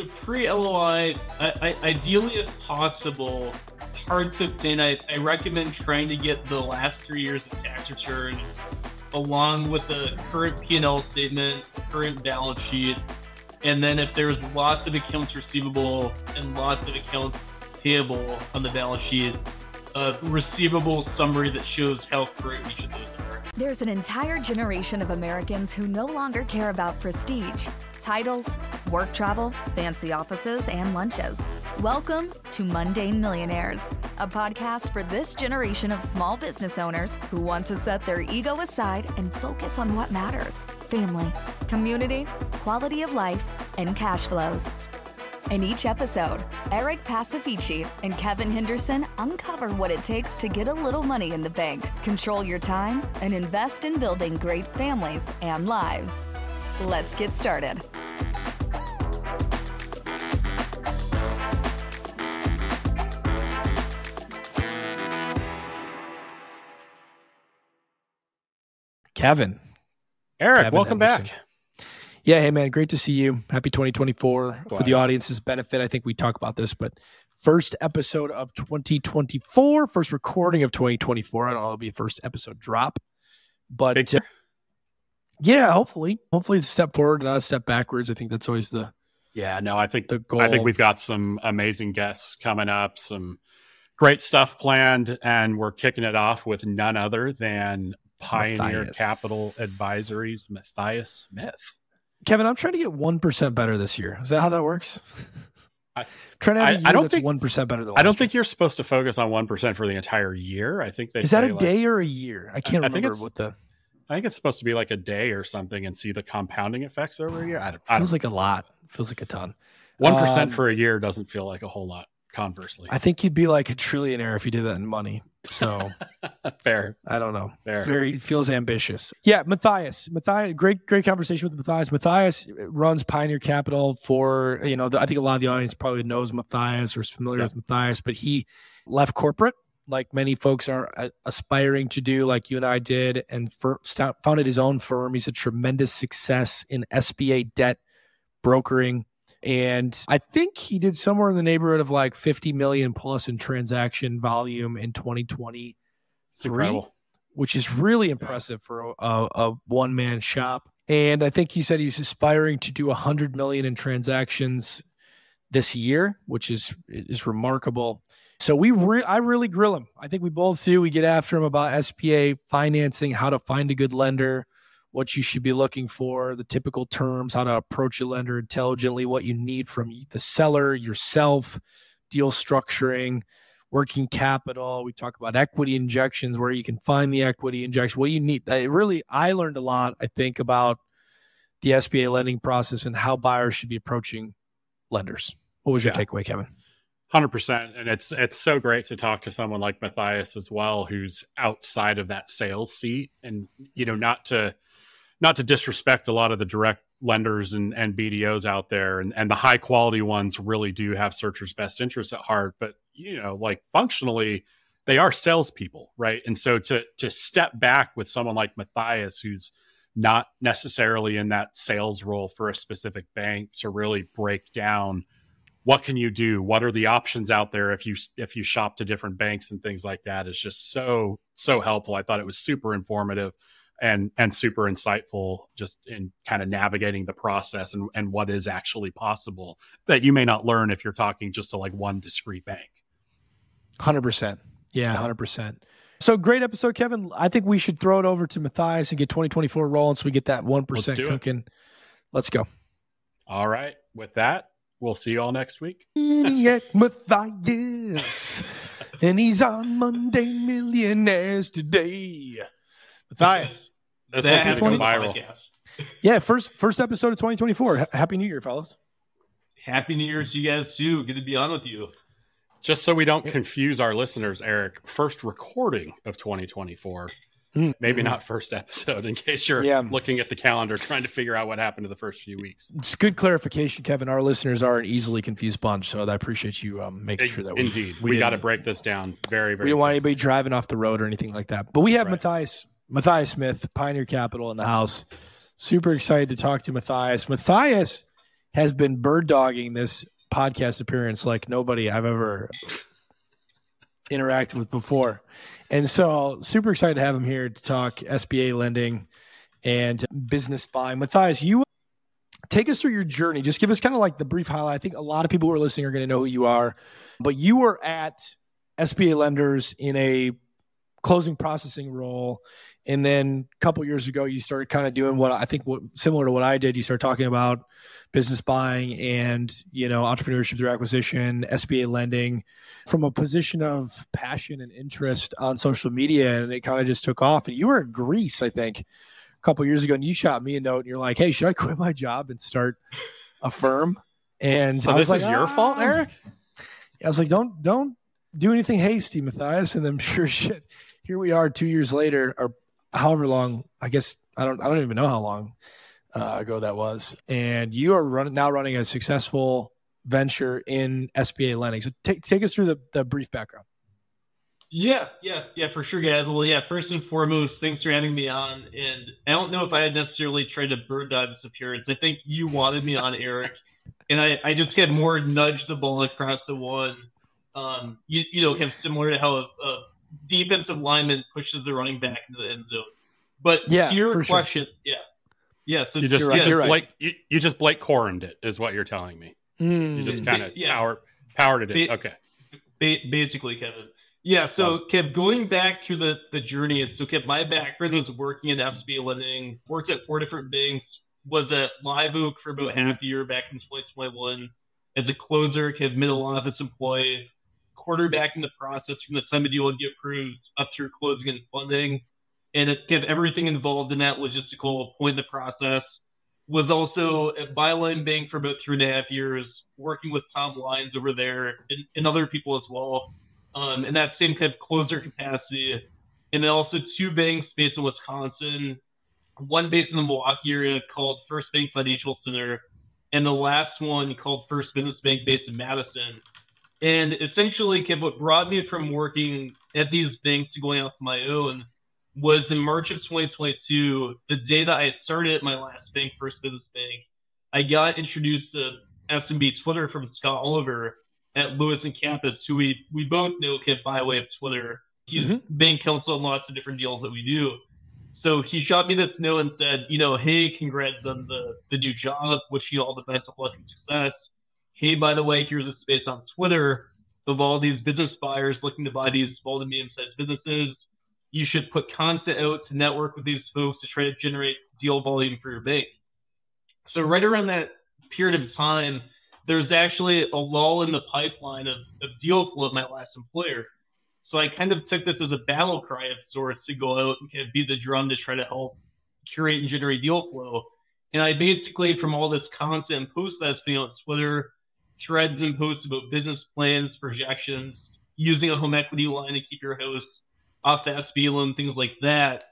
So pre-LOI, I, I, ideally if possible, hard to thin. I, I recommend trying to get the last three years of tax return along with the current P&L statement, current balance sheet, and then if there's lots of accounts receivable and lots of accounts payable on the balance sheet, a receivable summary that shows how current each of those are. There's an entire generation of Americans who no longer care about prestige, titles, work travel, fancy offices, and lunches. Welcome to Mundane Millionaires, a podcast for this generation of small business owners who want to set their ego aside and focus on what matters family, community, quality of life, and cash flows. In each episode, Eric Pacifici and Kevin Henderson uncover what it takes to get a little money in the bank, control your time, and invest in building great families and lives. Let's get started. Kevin. Eric, Kevin welcome Henderson. back. Yeah, hey man, great to see you. Happy 2024. For the audience's benefit, I think we talk about this, but first episode of 2024, first recording of 2024. I don't know, it'll be a first episode drop. But uh, yeah, hopefully. Hopefully it's a step forward, not a step backwards. I think that's always the Yeah, no, I think the goal. I think we've got some amazing guests coming up, some great stuff planned, and we're kicking it off with none other than Pioneer Matthias. Capital Advisories, Matthias Smith. Kevin, I'm trying to get 1% better this year. Is that how that works? I- trying to have I- year I don't think- 1% better than I don't last think you're supposed to focus on one percent for the entire year. I think they. Is that a like- day or a year? I can't I remember what the I think it's supposed to be like a day or something, and see the compounding effects over a year. I don't. I feels don't like a lot. Feels like a ton. one percent um, for a year doesn't feel like a whole lot. Conversely, I think you'd be like a trillionaire if you did that in money. So fair, I don't know. fair. Very feels ambitious. Yeah, Matthias. Matthias, great, great conversation with Matthias. Matthias runs Pioneer Capital for you know. The, I think a lot of the audience probably knows Matthias or is familiar Yeah. with Matthias, but he left corporate like many folks are uh, aspiring to do, like you and I did, and for, founded his own firm. He's a tremendous success in SBA debt brokering. And I think he did somewhere in the neighborhood of like 50 million plus in transaction volume in 2023, which is really impressive for a, a, one man shop. And I think he said he's aspiring to do 100 million in transactions this year, which is is remarkable. So we re- I really grill him. I think we both do. We get after him about SBA financing, how to find a good lender, what you should be looking for, the typical terms, how to approach a lender intelligently, what you need from the seller, yourself, deal structuring, working capital. We talk about equity injections, where you can find the equity injection, what you need. I really, I learned a lot, I think, about the SBA lending process and how buyers should be approaching lenders. What was your Yeah. takeaway, Kevin? Hundred percent, and it's it's so great to talk to someone like Matthias as well, who's outside of that sales seat, and you know, not to not to disrespect a lot of the direct lenders and, and BDOs out there, and, and the high quality ones really do have searchers' best interests at heart, but you know, like functionally, they are salespeople, right? And so to to step back with someone like Matthias, who's not necessarily in that sales role for a specific bank, to really break down what can you do what are the options out there if you if you shop to different banks and things like that is just so so helpful i thought it was super informative and and super insightful just in kind of navigating the process and and what is actually possible that you may not learn if you're talking just to like one discrete bank Hundred percent. Yeah, hundred percent. So great episode, Kevin. I think we should throw it over to Matthias and get 2024 rolling, so we get that one percent do it. cooking. Let's go. all right with that we'll see you all next week Matthias, and he's on Mundane Millionaires today. Matthias. this That one's gonna go viral. Yeah, first first episode of 2024. H- Happy New Year, fellas. Happy New Year to you guys too. Good to be on with you. just so we don't confuse our listeners eric first recording of 2024 Mm. maybe not first episode in case you're Yeah. looking at the calendar trying to figure out what happened to the first few weeks It's good clarification, Kevin. Our listeners are an easily confused bunch, so I appreciate you um, making sure that we indeed we, didn't- got to break this down very very we don't want anybody driving off the road or anything like that. But we have Right. Matthias Matthias Smith, Pioneer Capital in the house. Super excited to talk to Matthias. Matthias has been bird dogging this podcast appearance like nobody I've ever interacted with before. And so, super excited to have him here to talk SBA lending and business buying. Matthias, you take us through your journey. Just give us kind of like the brief highlight. I think a lot of people who are listening are going to know who you are, but you were at SBA lenders in a closing processing role. And then a couple years ago you started kind of doing what i think what similar to what i did. You started talking about business buying and you know entrepreneurship through acquisition sba lending. From a position of passion and interest on social media and it kind of just took off. And you were in greece i think a couple years ago and you shot me a note and you're like hey should i quit my job and start a firm? And so I this was is like, your ah. fault eric i was like don't don't do anything hasty matthias and then sure shit here we are two years later, or however long. I guess I don't. I don't even know how long uh, ago that was. And you are running now running a successful venture in SBA lending. So take take us through the the brief background. Yes, yes, yeah, for sure, guys. Well, yeah, first and foremost, thanks for having me on. And I don't know if I had necessarily tried to bird dog this appearance. I think you wanted me on, Eric, and I, I just had more nudged the ball across the one. Um, you, you know, kind of similar to how a, a defensive lineman pushes the running back into the end zone. But yeah, to your sure. question, yeah, yeah. So you just, right, you, just right. Blake, you, you, just Blake Corned it, is what you're telling me. Mm. You just kind of yeah. power, powered it. Ba- okay. Ba- basically, Kevin. Yeah, so kept going back to the the journey. So kept my background was working in FSB lending, worked at four different banks, was at Live Oak for about half a year back in 2021 as a closer, kept middle office employee, quarterback in the process from the time the deal would get approved up through closing and funding. And it kept everything involved in that logistical point of the process. Was also at Byline Bank for about three and a half years, working with Tom Lyons over there and, and other people as well um, in that same kind of closer capacity. And then also two banks based in Wisconsin, one based in the Milwaukee area called First Bank Financial Center, and the last one called First Business Bank based in Madison. And essentially, what brought me from working at these banks to going off my own was in March of 2022, the day that I started my last bank, First Business Bank, I got introduced to SMB Twitter from Scott Oliver at Lewis and Kappes, who we, we both know Kev by way of Twitter. He's Mhm. bank counsel on lots of different deals that we do. So he shot me this note and said, you know, hey, congrats on the, the new job, wish you all the best of luck and success. Hey, by the way, here's a space on Twitter of all these business buyers looking to buy these small to medium sized businesses. You should put content out to network with these folks to try to generate deal volume for your bank. So right around that period of time, there's actually a lull in the pipeline of, of deal flow at my last employer. So I kind of took this as a battle cry of sorts to go out and kind of beat the drum to try to help curate and generate deal flow. And I basically, from all this content posts that's being on Twitter, and posts about business plans, projections, using a home equity line to keep your house off the SB loan, things like that.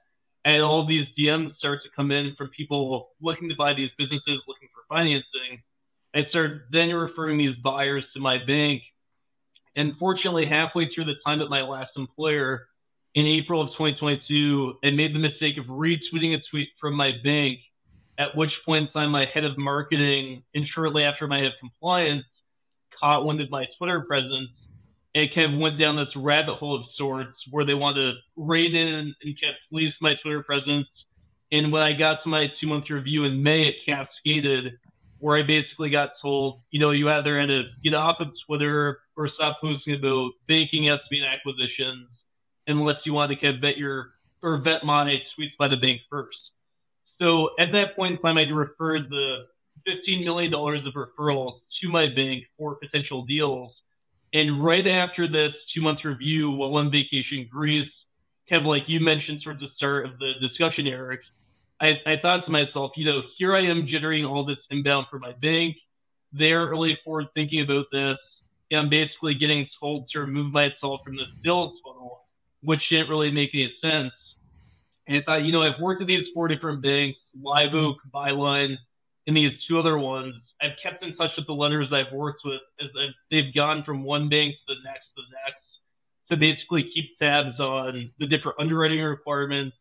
And all these DMs start to come in from people looking to buy these businesses, looking for financing. And start then referring these buyers to my bank. And fortunately, halfway through the time at my last employer, in April of 2022, I made the mistake of retweeting a tweet from my bank, at which point in time my head of marketing, and shortly after my head of compliance, caught one of my Twitter presence. And kind of went down this rabbit hole of sorts where they wanted to raid in and kept police my Twitter presence. And when I got to my two month review in May, it cascaded where I basically got told, you know, you either had to get off of Twitter or stop posting about banking SB and acquisitions unless you want to kind of vet your or vet my tweets by the bank first. So at that point in time, I referred the $15 million of referrals to my bank for potential deals. And right after the two month review while on vacation Greece, kind of like you mentioned towards the start of the discussion, Eric, I, I thought to myself, you know, here I am generating all this inbound for my bank. They're really forward thinking about this. And I'm basically getting told to remove myself from the sales funnel, which didn't really make any sense. And I thought, you know, I've worked at these four different banks, Live Oak, Byline, and these two other ones. I've kept in touch with the lenders that I've worked with as I've, they've gone from one bank to the next to the next to basically keep tabs on the different underwriting requirements,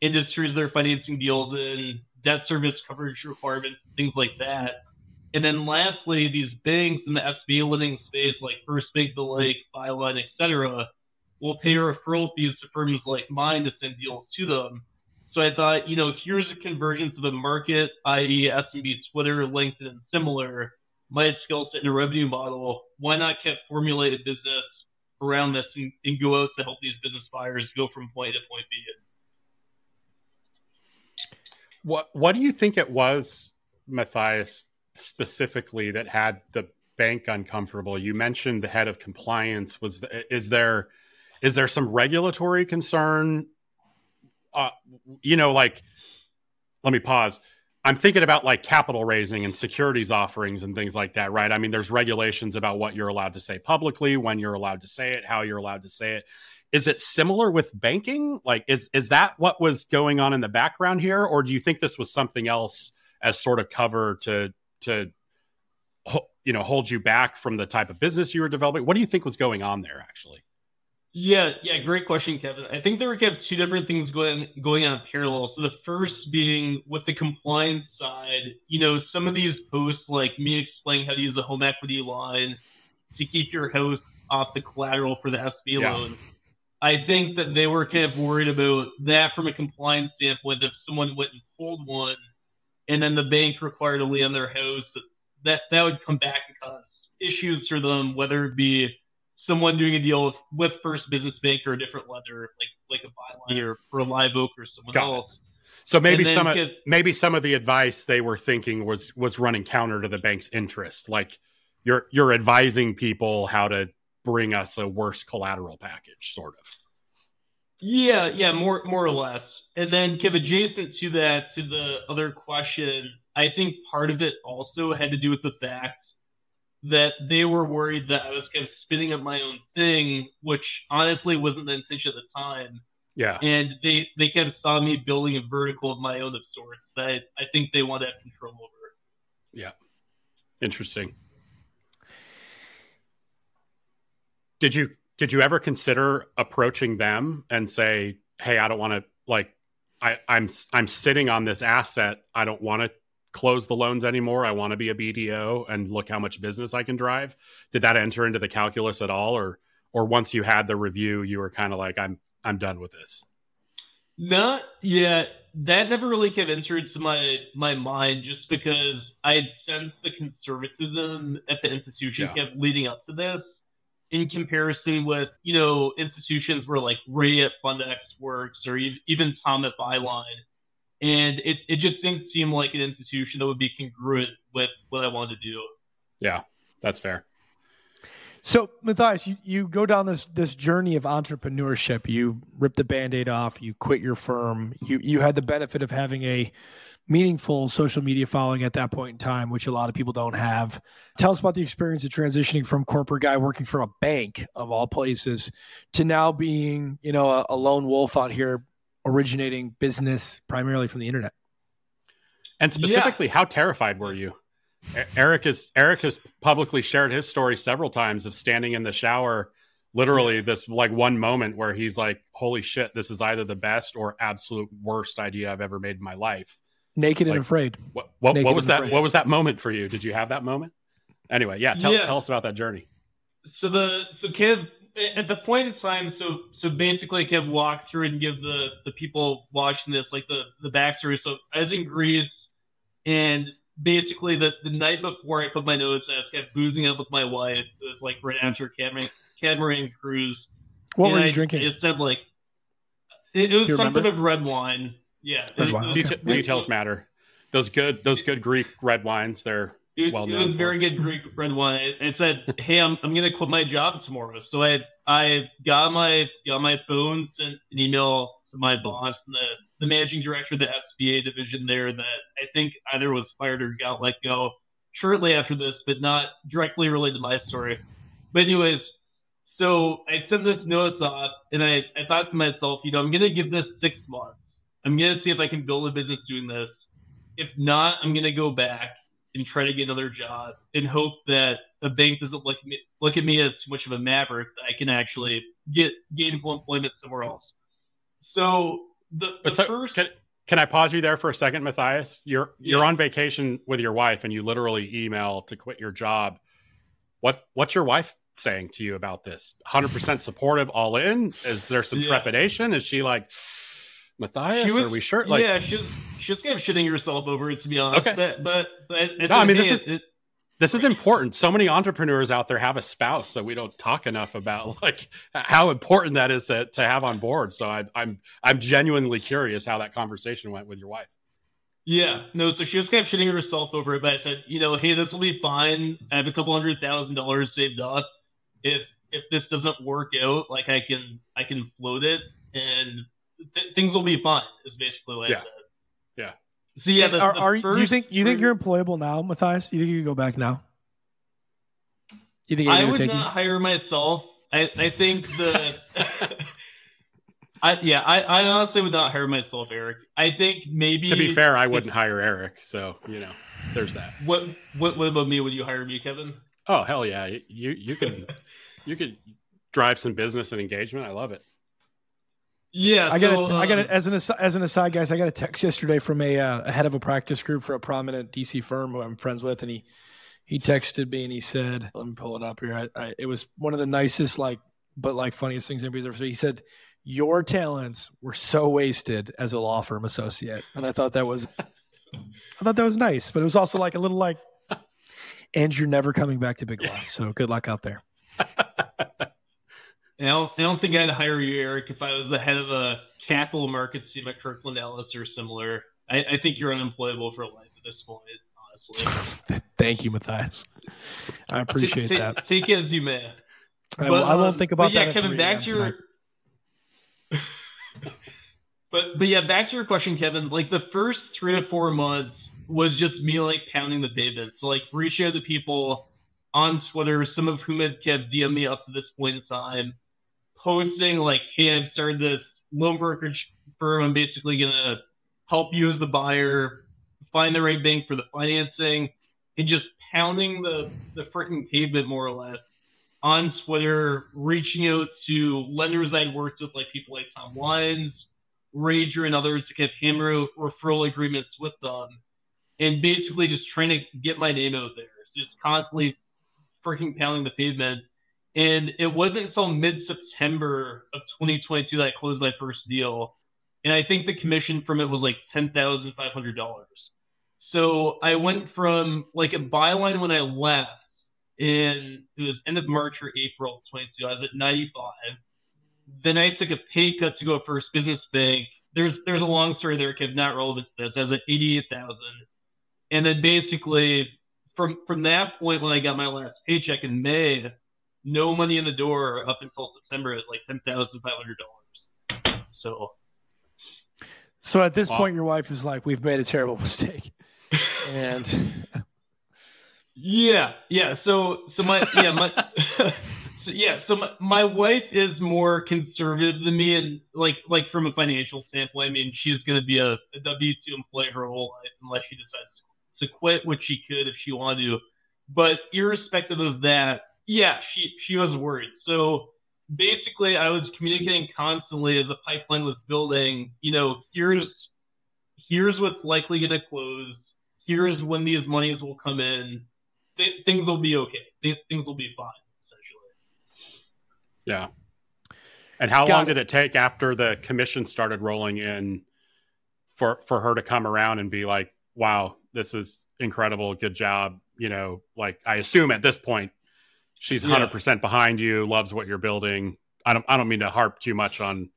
industries they're financing deals in, debt service coverage requirements, things like that. And then lastly, these banks in the SBA lending space, like First Bank, the Lake, Byline, etc., will pay referral fees to firms like mine to send deals to them. So I thought, you know, here's a conversion to the market, i.e., SMB, Twitter, LinkedIn, similar. My skill set revenue model. Why not keep formulate a business around this and, and go out to help these business buyers go from point A to point B? What What do you think it was, Matthias, specifically that had the bank uncomfortable? You mentioned the head of compliance. Was the, is there is there some regulatory concern? Uh, you know, like let me pause. I'm thinking about like capital raising and securities offerings and things like that, right? I mean, there's regulations about what you're allowed to say publicly, when you're allowed to say it, how you're allowed to say it. Is it similar with banking? Like, is is that what was going on in the background here, or do you think this was something else as sort of cover to to you know hold you back from the type of business you were developing? What do you think was going on there, actually? Yes, yeah, great question, Kevin. I think there were kind of two different things going going on in parallel. So the first being with the compliance side, you know, some of these posts like me explaining how to use a home equity line to keep your house off the collateral for the SB yeah. loan. I think that they were kind of worried about that from a compliance standpoint. If someone went and pulled one, and then the bank required to lay on their house, that that would come back and cause issues for them, whether it be someone doing a deal with, with First Business Bank or a different lender, like like a Byline or, or a Live Oak or someone Got else. It. So maybe some of, maybe some of the advice they were thinking was was running counter to the bank's interest. Like you're you're advising people how to bring us a worse collateral package, sort of. Yeah, yeah, more more or less. And then give adjacent to that to the other question, I think part of it also had to do with the fact that they were worried that I was kind of spinning up my own thing, which honestly wasn't the intention at the time. Yeah. And they they kind of saw me building a vertical of my own of sorts that I think they want to have control over. Yeah. Interesting. Did you did you ever consider approaching them and say, "Hey, I don't want to like I I'm I'm sitting on this asset. I don't want to close the loans anymore. I want to be a BDO and look how much business I can drive. Did that enter into the calculus at all or or once you had the review you were kind of like I'm I'm done with this? Not yet. That never really kept entered to my my mind just because I had sensed the conservatism at the institution yeah. kept leading up to this in comparison with you know institutions where like Ray at FundX works or even Tom at Byline and it, it just didn't seem like an institution that would be congruent with what I wanted to do. Yeah, that's fair. So Matthias, you, you go down this this journey of entrepreneurship. You rip the band-aid off, you quit your firm. You you had the benefit of having a meaningful social media following at that point in time, which a lot of people don't have. Tell us about the experience of transitioning from corporate guy working for a bank of all places to now being, you know, a, a lone wolf out here originating business primarily from the internet. And specifically, yeah. how terrified were you? Eric is Eric has publicly shared his story several times of standing in the shower, literally this like one moment where he's like, "Holy shit, this is either the best or absolute worst idea I've ever made in my life." Naked like, and afraid. What, what, what was that? Afraid. What was that moment for you? Did you have that moment? Anyway, yeah, tell, yeah. tell us about that journey. So the the kid at the point in time, so so basically, I kept walk through and give the the people watching this like the the backstory. So I was in Greece, and basically the the night before I put my nose, I kept boozing up with my wife, it was like right after catamaran, catamaran cruise. What and were you I, drinking? It said like it, it was something remember? of red wine. Yeah, red wine. Okay. details matter. Those good those good Greek red wines. They're it, well it was very good Greek red wine. It said, "Hey, I'm I'm gonna quit my job tomorrow." So I I got my got my phone, sent an email to my boss, the the managing director of the SBA division there, that I think either was fired or got let go shortly after this, but not directly related to my story. But anyways, so I sent this notes off, and I I thought to myself, you know, I'm gonna give this six months. I'm gonna see if I can build a business doing this. If not, I'm gonna go back and try to get another job and hope that the bank doesn't look me, look at me as too much of a maverick. I can actually get gainful employment somewhere else. So the, the so, first can, can I pause you there for a second, Matthias? You're you're on vacation with your wife, and you literally email to quit your job. What what's your wife saying to you about this? Hundred percent supportive, all in. Is there some Yeah. trepidation? Is she like Matthias? She are we sure? Like, yeah, she's she's kind of shitting yourself over it to be honest. Okay. But but, but No, I mean, this is- it, this is important. So many entrepreneurs out there have a spouse that we don't talk enough about, like how important that is to, to have on board. So I, I'm I'm genuinely curious how that conversation went with your wife. Yeah, no, so she was kind of shitting herself over it, but that you know, hey, this will be fine. I have a couple hundred thousand dollars saved up. If if this doesn't work out, like I can I can float it, and th- things will be fine. Is basically what Yeah. I said. Yeah. So yeah, the, are, the are you- do you first think you think you're employable now, Matthias? You think you can go back now? You think I gonna would take you? not hire myself. I I think the. I, yeah, I, I honestly would not hire myself, Eric. I think maybe To be fair, I wouldn't hire Eric, so you know, there's that. What what what about me? Would you hire me, Kevin? Oh hell yeah, you you can you could drive some business and engagement. I love it. Yeah, I got so, I got um, as an as an aside, guys. I got a text yesterday from a, uh, a head of a practice group for a prominent DC firm who I'm friends with, and he he texted me and he said, "Let me pull it up here." I, I, it was one of the nicest, like, but like funniest things anybody's ever said. He said, "Your talents were so wasted as a law firm associate," and I thought that was, I thought that was nice, but it was also like a little like, and you're never coming back to Big Law, so good luck out there. I don't, I don't think I'd hire you, Eric, if I was the head of a capital markets team at Kirkland Ellis or similar. I, I think you're unemployable for life at this point, honestly. Thank you, Matthias. I appreciate Take- that. Take it as you may. I, I won't um, think about but yeah, that. at Kevin. 3 Back to your. but but yeah, back to your question, Kevin. Like the first three to four months was just me like pounding the pavement. So like reaching out to people on Twitter, some of whom have, kept DM me up to this point in time, posting like, "Hey, I've started this loan brokerage firm. I'm basically gonna help you as the buyer find the right bank for the financing," and just pounding the the freaking pavement more or less on Twitter, reaching out to lenders I'd worked with, like people like Tom Lyons, Rager, and others to get hammer referral agreements with them, and basically just trying to get my name out there, just constantly freaking pounding the pavement. And it wasn't until mid September of 2022 that I closed my first deal. And I think the commission from it was like $10,500. So I went from like a byline when I left in it was end of March or April of 22. I was at 95. Then I took a pay cut to go first business bank. There's there's a long story there, Kev, not relevant to this. I was at 88,000. And then basically from from that point when I got my last paycheck in May, no money in the door up until September at like ten thousand five hundred dollars. So So at this Wow. point, your wife is like, "We've made a terrible mistake," and Yeah, yeah. So, so my yeah my so, yeah. So my, my wife is more conservative than me, and like like from a financial standpoint, I mean, she's going to be a, a W two employee her whole life unless she decides to quit, which she could if she wanted to. But irrespective of that, yeah, she she was worried. So basically, I was communicating constantly as the pipeline was building. You know, here's here's what's likely going to close. Here's when these monies will come in th- things will be okay. Th- things will be fine. Essentially, Yeah. And how Got long it. did it take after the commission started rolling in for for her to come around and be like, "Wow, this is incredible. Good job." You know, like I assume at this point she's Yeah. 100% behind you, loves what you're building. I don't I don't mean to harp too much on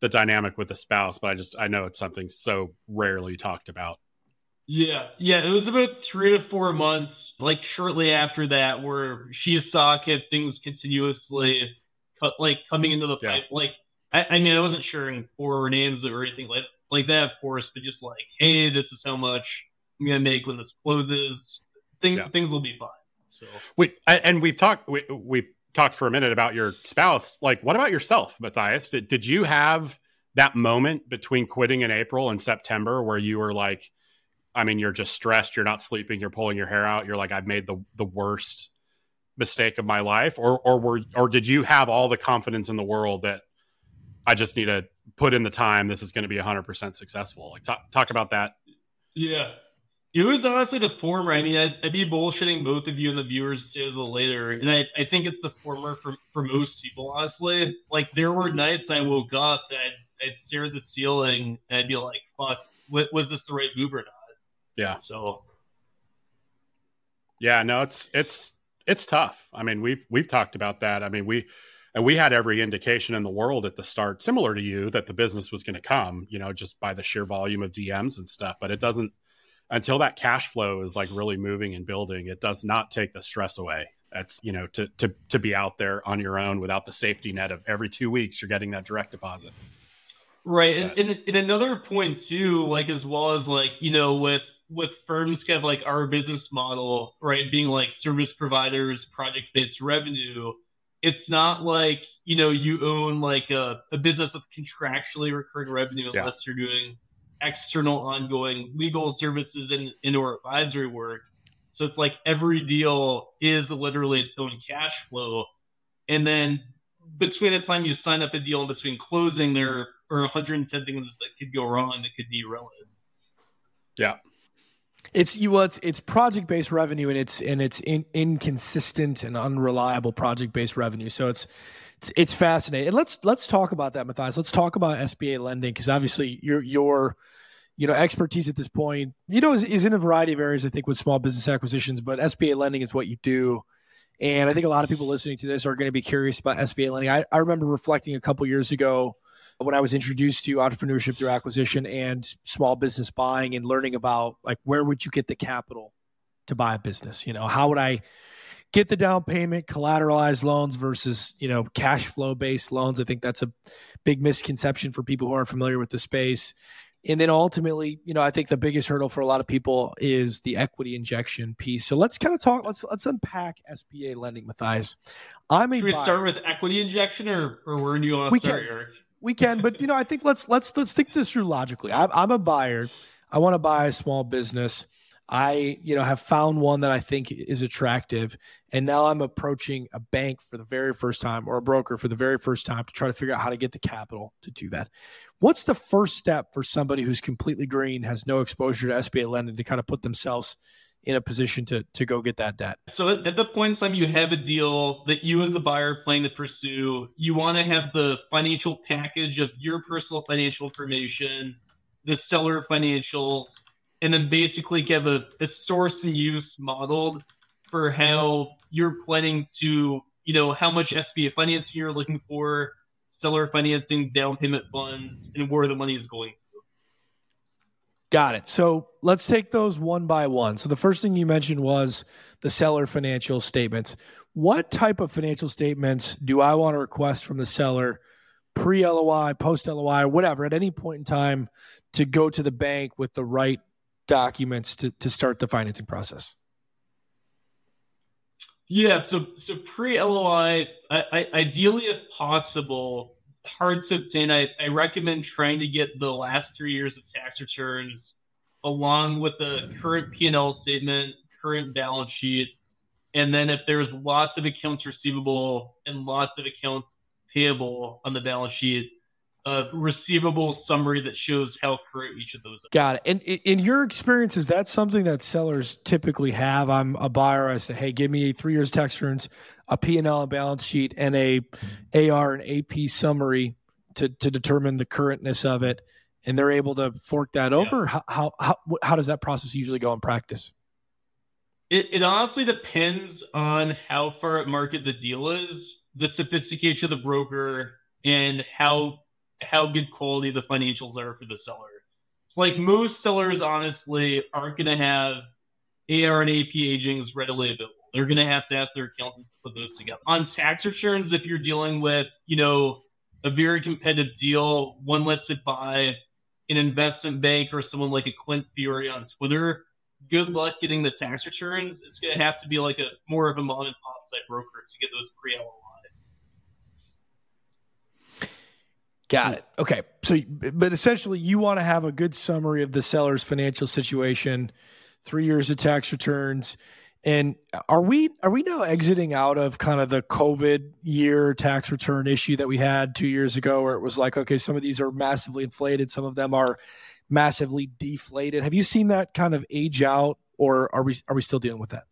the dynamic with the spouse, but I just I know it's something so rarely talked about. yeah, yeah. It was about three to four months, like shortly after that, where she saw kept things continuously, cut like coming into the Yeah. pipe. Like, I, I mean, I wasn't sharing four names or anything like like that, of course, but just like, hey, this is how much I'm gonna make when this closes. Things Yeah. things will be fine. So. We and we've talked we, we've talked for a minute about your spouse. Like, what about yourself, Matthias? Did, did you have that moment between quitting in April and September where you were like, I mean, you're just stressed, you're not sleeping, you're pulling your hair out, you're like, I've made the the worst mistake of my life, or or were or did you have all the confidence in the world that I just need to put in the time, this is going to be 100% successful. Like talk, talk about that. Yeah. It was honestly the former. I mean, I'd, I'd, be bullshitting both of you and the viewers a little later. And I, I think it's the former for, for most people, honestly. Like, there were nights I woke up and I'd, I'd stare at the ceiling and I'd be like, fuck, was this the right move or not? Yeah. So. Yeah, no, it's, it's, it's tough. I mean, we've, we've talked about that. I mean, we, and we had every indication in the world at the start, similar to you, that the business was going to come, you know, just by the sheer volume of DMs and stuff. But it doesn't, until that cash flow is like really moving and building, it does not take the stress away. That's you know to to to be out there on your own without the safety net of every two weeks you're getting that direct deposit. Right, and, and, and another point too, like as well as like you know with with firms kind of like our business model, right, being like service providers, project based revenue. It's not like you know you own like a, a business of contractually recurring revenue yeah. unless you're doing external ongoing legal services and, and or advisory work. So it's like every deal is literally its own cash flow. And then between the time you sign up a deal between closing, there are 110 things that could go wrong that could derail it. Yeah. It's you well, it's it's project based revenue and it's and it's in, inconsistent and unreliable project based revenue. So it's it's, it's fascinating. Let's let's talk about that, Matthias. Let's talk about SBA lending because obviously your your you know expertise at this point, you know, is, is in a variety of areas. I think with small business acquisitions, but SBA lending is what you do. And I think a lot of people listening to this are going to be curious about SBA lending. I, I remember reflecting a couple years ago when I was introduced to entrepreneurship through acquisition and small business buying and learning about like where would you get the capital to buy a business? You know, how would I get the down payment, collateralized loans versus, you know, cash flow based loans. I think that's a big misconception for people who aren't familiar with the space. And then ultimately, you know, I think the biggest hurdle for a lot of people is the equity injection piece. So let's kind of talk. Let's let's unpack SBA lending, Matthias. I'm a. Should we buyer. start with equity injection, or or where do you want to start, can, We can, but you know, I think let's let's let's think this through logically. I'm, I'm a buyer. I want to buy a small business. I, you know, have found one that I think is attractive. And now I'm approaching a bank for the very first time or a broker for the very first time to try to figure out how to get the capital to do that. What's the first step for somebody who's completely green, has no exposure to SBA lending to kind of put themselves in a position to to go get that debt. So at the point in time you have a deal that you as the buyer plan to pursue, you want to have the financial package of your personal financial information, the seller financial, and then basically give a, a source and use modeled for how you're planning to, you know, how much SBA financing you're looking for, seller financing, down payment funds, and where the money is going. Got it. So let's take those one by one. So the first thing you mentioned was the seller financial statements. What type of financial statements do I want to request from the seller pre LOI, post LOI, whatever, at any point in time to go to the bank with the right documents to, to start the financing process? Yeah, so so pre LOI, ideally if possible, parts of then I, I recommend trying to get the last three years of tax returns along with the current P and L statement, current balance sheet, and then if there's lots of accounts receivable and lots of accounts payable on the balance sheet, a receivable summary that shows how current each of those are. Got it. And in your experience, is that something that sellers typically have? I'm a buyer. I say, hey, give me three years tax returns, a P&L and balance sheet, and a AR and AP summary to, to determine the currentness of it. And they're able to fork that over. Yeah. How, how, how, how does that process usually go in practice? It, it honestly depends on how far at market the deal is, the sophistication of the broker, and how how good quality the financials are for the seller. Like most sellers, honestly, aren't going to have AR and AP agings readily available. They're going to have to ask their accountant to put those together. On tax returns, if you're dealing with, you know, a very competitive deal, one lets it buy an investment bank or someone like a Clint Fury on Twitter. Good luck getting the tax returns. It's going to have to be like a more of a mom and pop type broker to get those pre Got hmm. it. Okay. So, but essentially, you want to have a good summary of the seller's financial situation, three years of tax returns, And are we are we now exiting out of kind of the COVID year tax return issue that we had two years ago, where it was like, okay, some of these are massively inflated, some of them are massively deflated. Have you seen that kind of age out, or are we are we still dealing with that?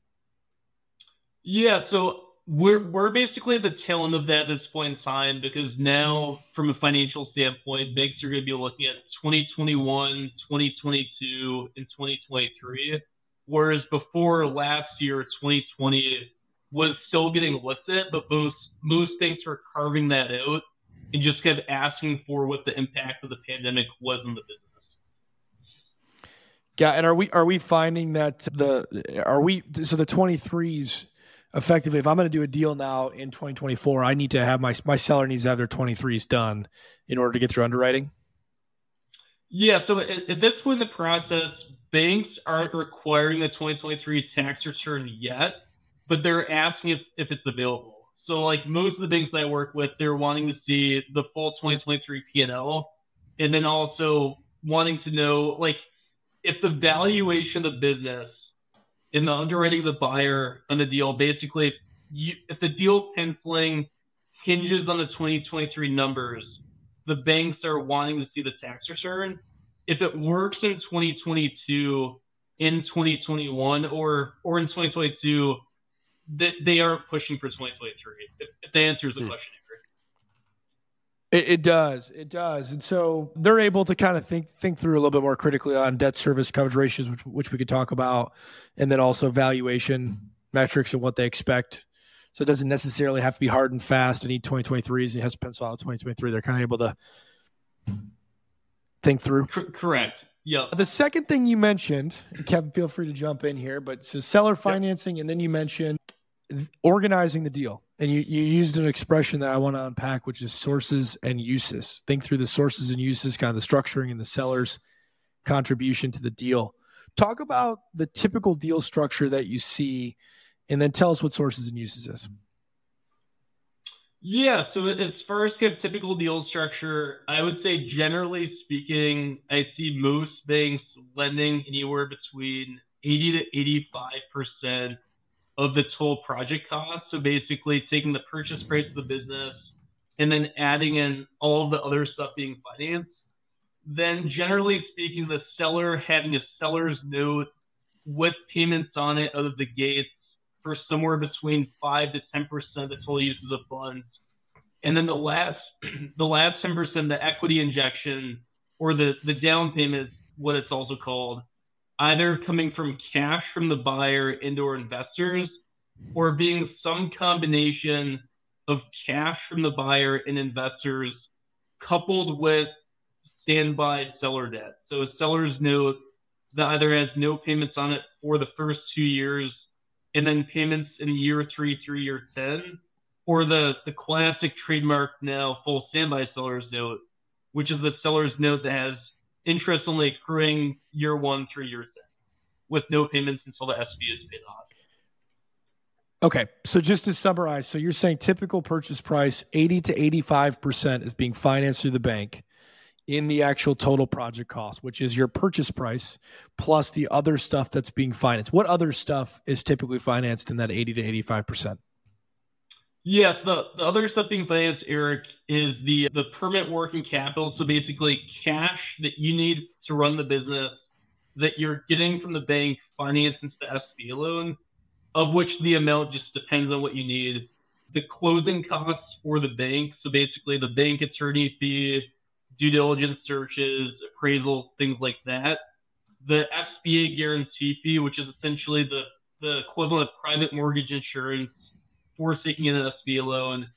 Yeah, so we're we're basically at the tail end of that at this point in time because now, from a financial standpoint, banks are going to be looking at 2021, 2022, and 2023 Whereas before last year, 2020 was still getting listed, but most most banks are carving that out and just kept asking for what the impact of the pandemic was in the business. Yeah, and are we are we finding that the are we so the 23s effectively if I'm going to do a deal now in 2024, I need to have my my seller needs to have their 23s done in order to get through underwriting? Yeah, so if this was a process banks aren't requiring a 2023 tax return yet, but they're asking if, if it's available. So, like most of the banks that I work with, they're wanting to see the full 2023 P&L, and then also wanting to know, like, if the valuation of the business in the underwriting of the buyer on the deal, basically, you, if the deal penciling hinges on the 2023 numbers, the banks are wanting to see the tax return if it works in 2022, in 2021, or or in 2022, they, they are pushing for 2023. If, if the answer is the hmm. question. It, it, does. It does. And so they're able to kind of think think through a little bit more critically on debt service coverage ratios, which, which we could talk about, and then also valuation metrics and what they expect. So it doesn't necessarily have to be hard and fast. Any 2023s, it has to pencil out 2023. They're kind of able to think through. correct. Yeah. The second thing you mentioned, Kevin, feel free to jump in here, but so seller financing, yep. and then you mentioned organizing the deal. And you, you used an expression that I want to unpack, which is sources and uses. Think through the sources and uses, kind of the structuring and the seller's contribution to the deal. Talk about the typical deal structure that you see, and then tell us what sources and uses is. Yeah, so far as the typical deal structure, I would say generally speaking, I see most banks lending anywhere between 80 to 85 percent of the total project cost. So basically taking the purchase price of the business and then adding in all the other stuff being financed. Then generally speaking, the seller having a seller's note with payments on it out of the gate for somewhere between five to ten percent of the total use of the funds. And then the last the last ten percent, the equity injection or the the down payment, what it's also called, either coming from cash from the buyer our investors or being some combination of cash from the buyer and investors coupled with standby seller debt. So a seller's note that either has no payments on it for the first two years and then payments in year three through year 10, or the, the classic trademark now full standby seller's note, which is the seller's note that has interest only accruing year one through year 10 with no payments until the SB is paid off. Okay, so just to summarize, so you're saying typical purchase price 80 to 85% is being financed through the bank in the actual total project cost, which is your purchase price plus the other stuff that's being financed. What other stuff is typically financed in that 80 to 85%? Yes, the, the other stuff being financed, Eric, is the the permit working capital. So basically cash that you need to run the business that you're getting from the bank financed into the SB loan, of which the amount just depends on what you need. The closing costs for the bank, so basically the bank attorney fee, due diligence searches, appraisal, things like that. The SBA guarantee fee, which is essentially the, the equivalent of private mortgage insurance for seeking an SBA loan.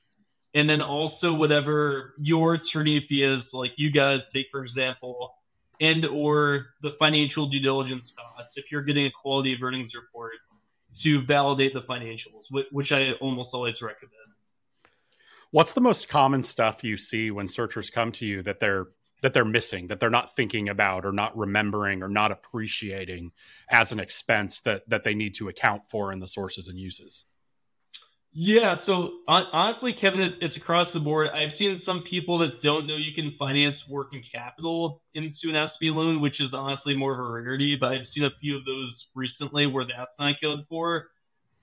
And then also whatever your attorney fee is, like you guys take, for example, and or the financial due diligence if you're getting a quality of earnings report to validate the financials, which I almost always recommend. What's the most common stuff you see when searchers come to you that they're that they're missing, that they're not thinking about or not remembering or not appreciating as an expense that that they need to account for in the sources and uses? Yeah, so honestly, Kevin, it's across the board. I've seen some people that don't know you can finance working capital into an SB loan, which is honestly more of a rarity. But I've seen a few of those recently where that's not good for.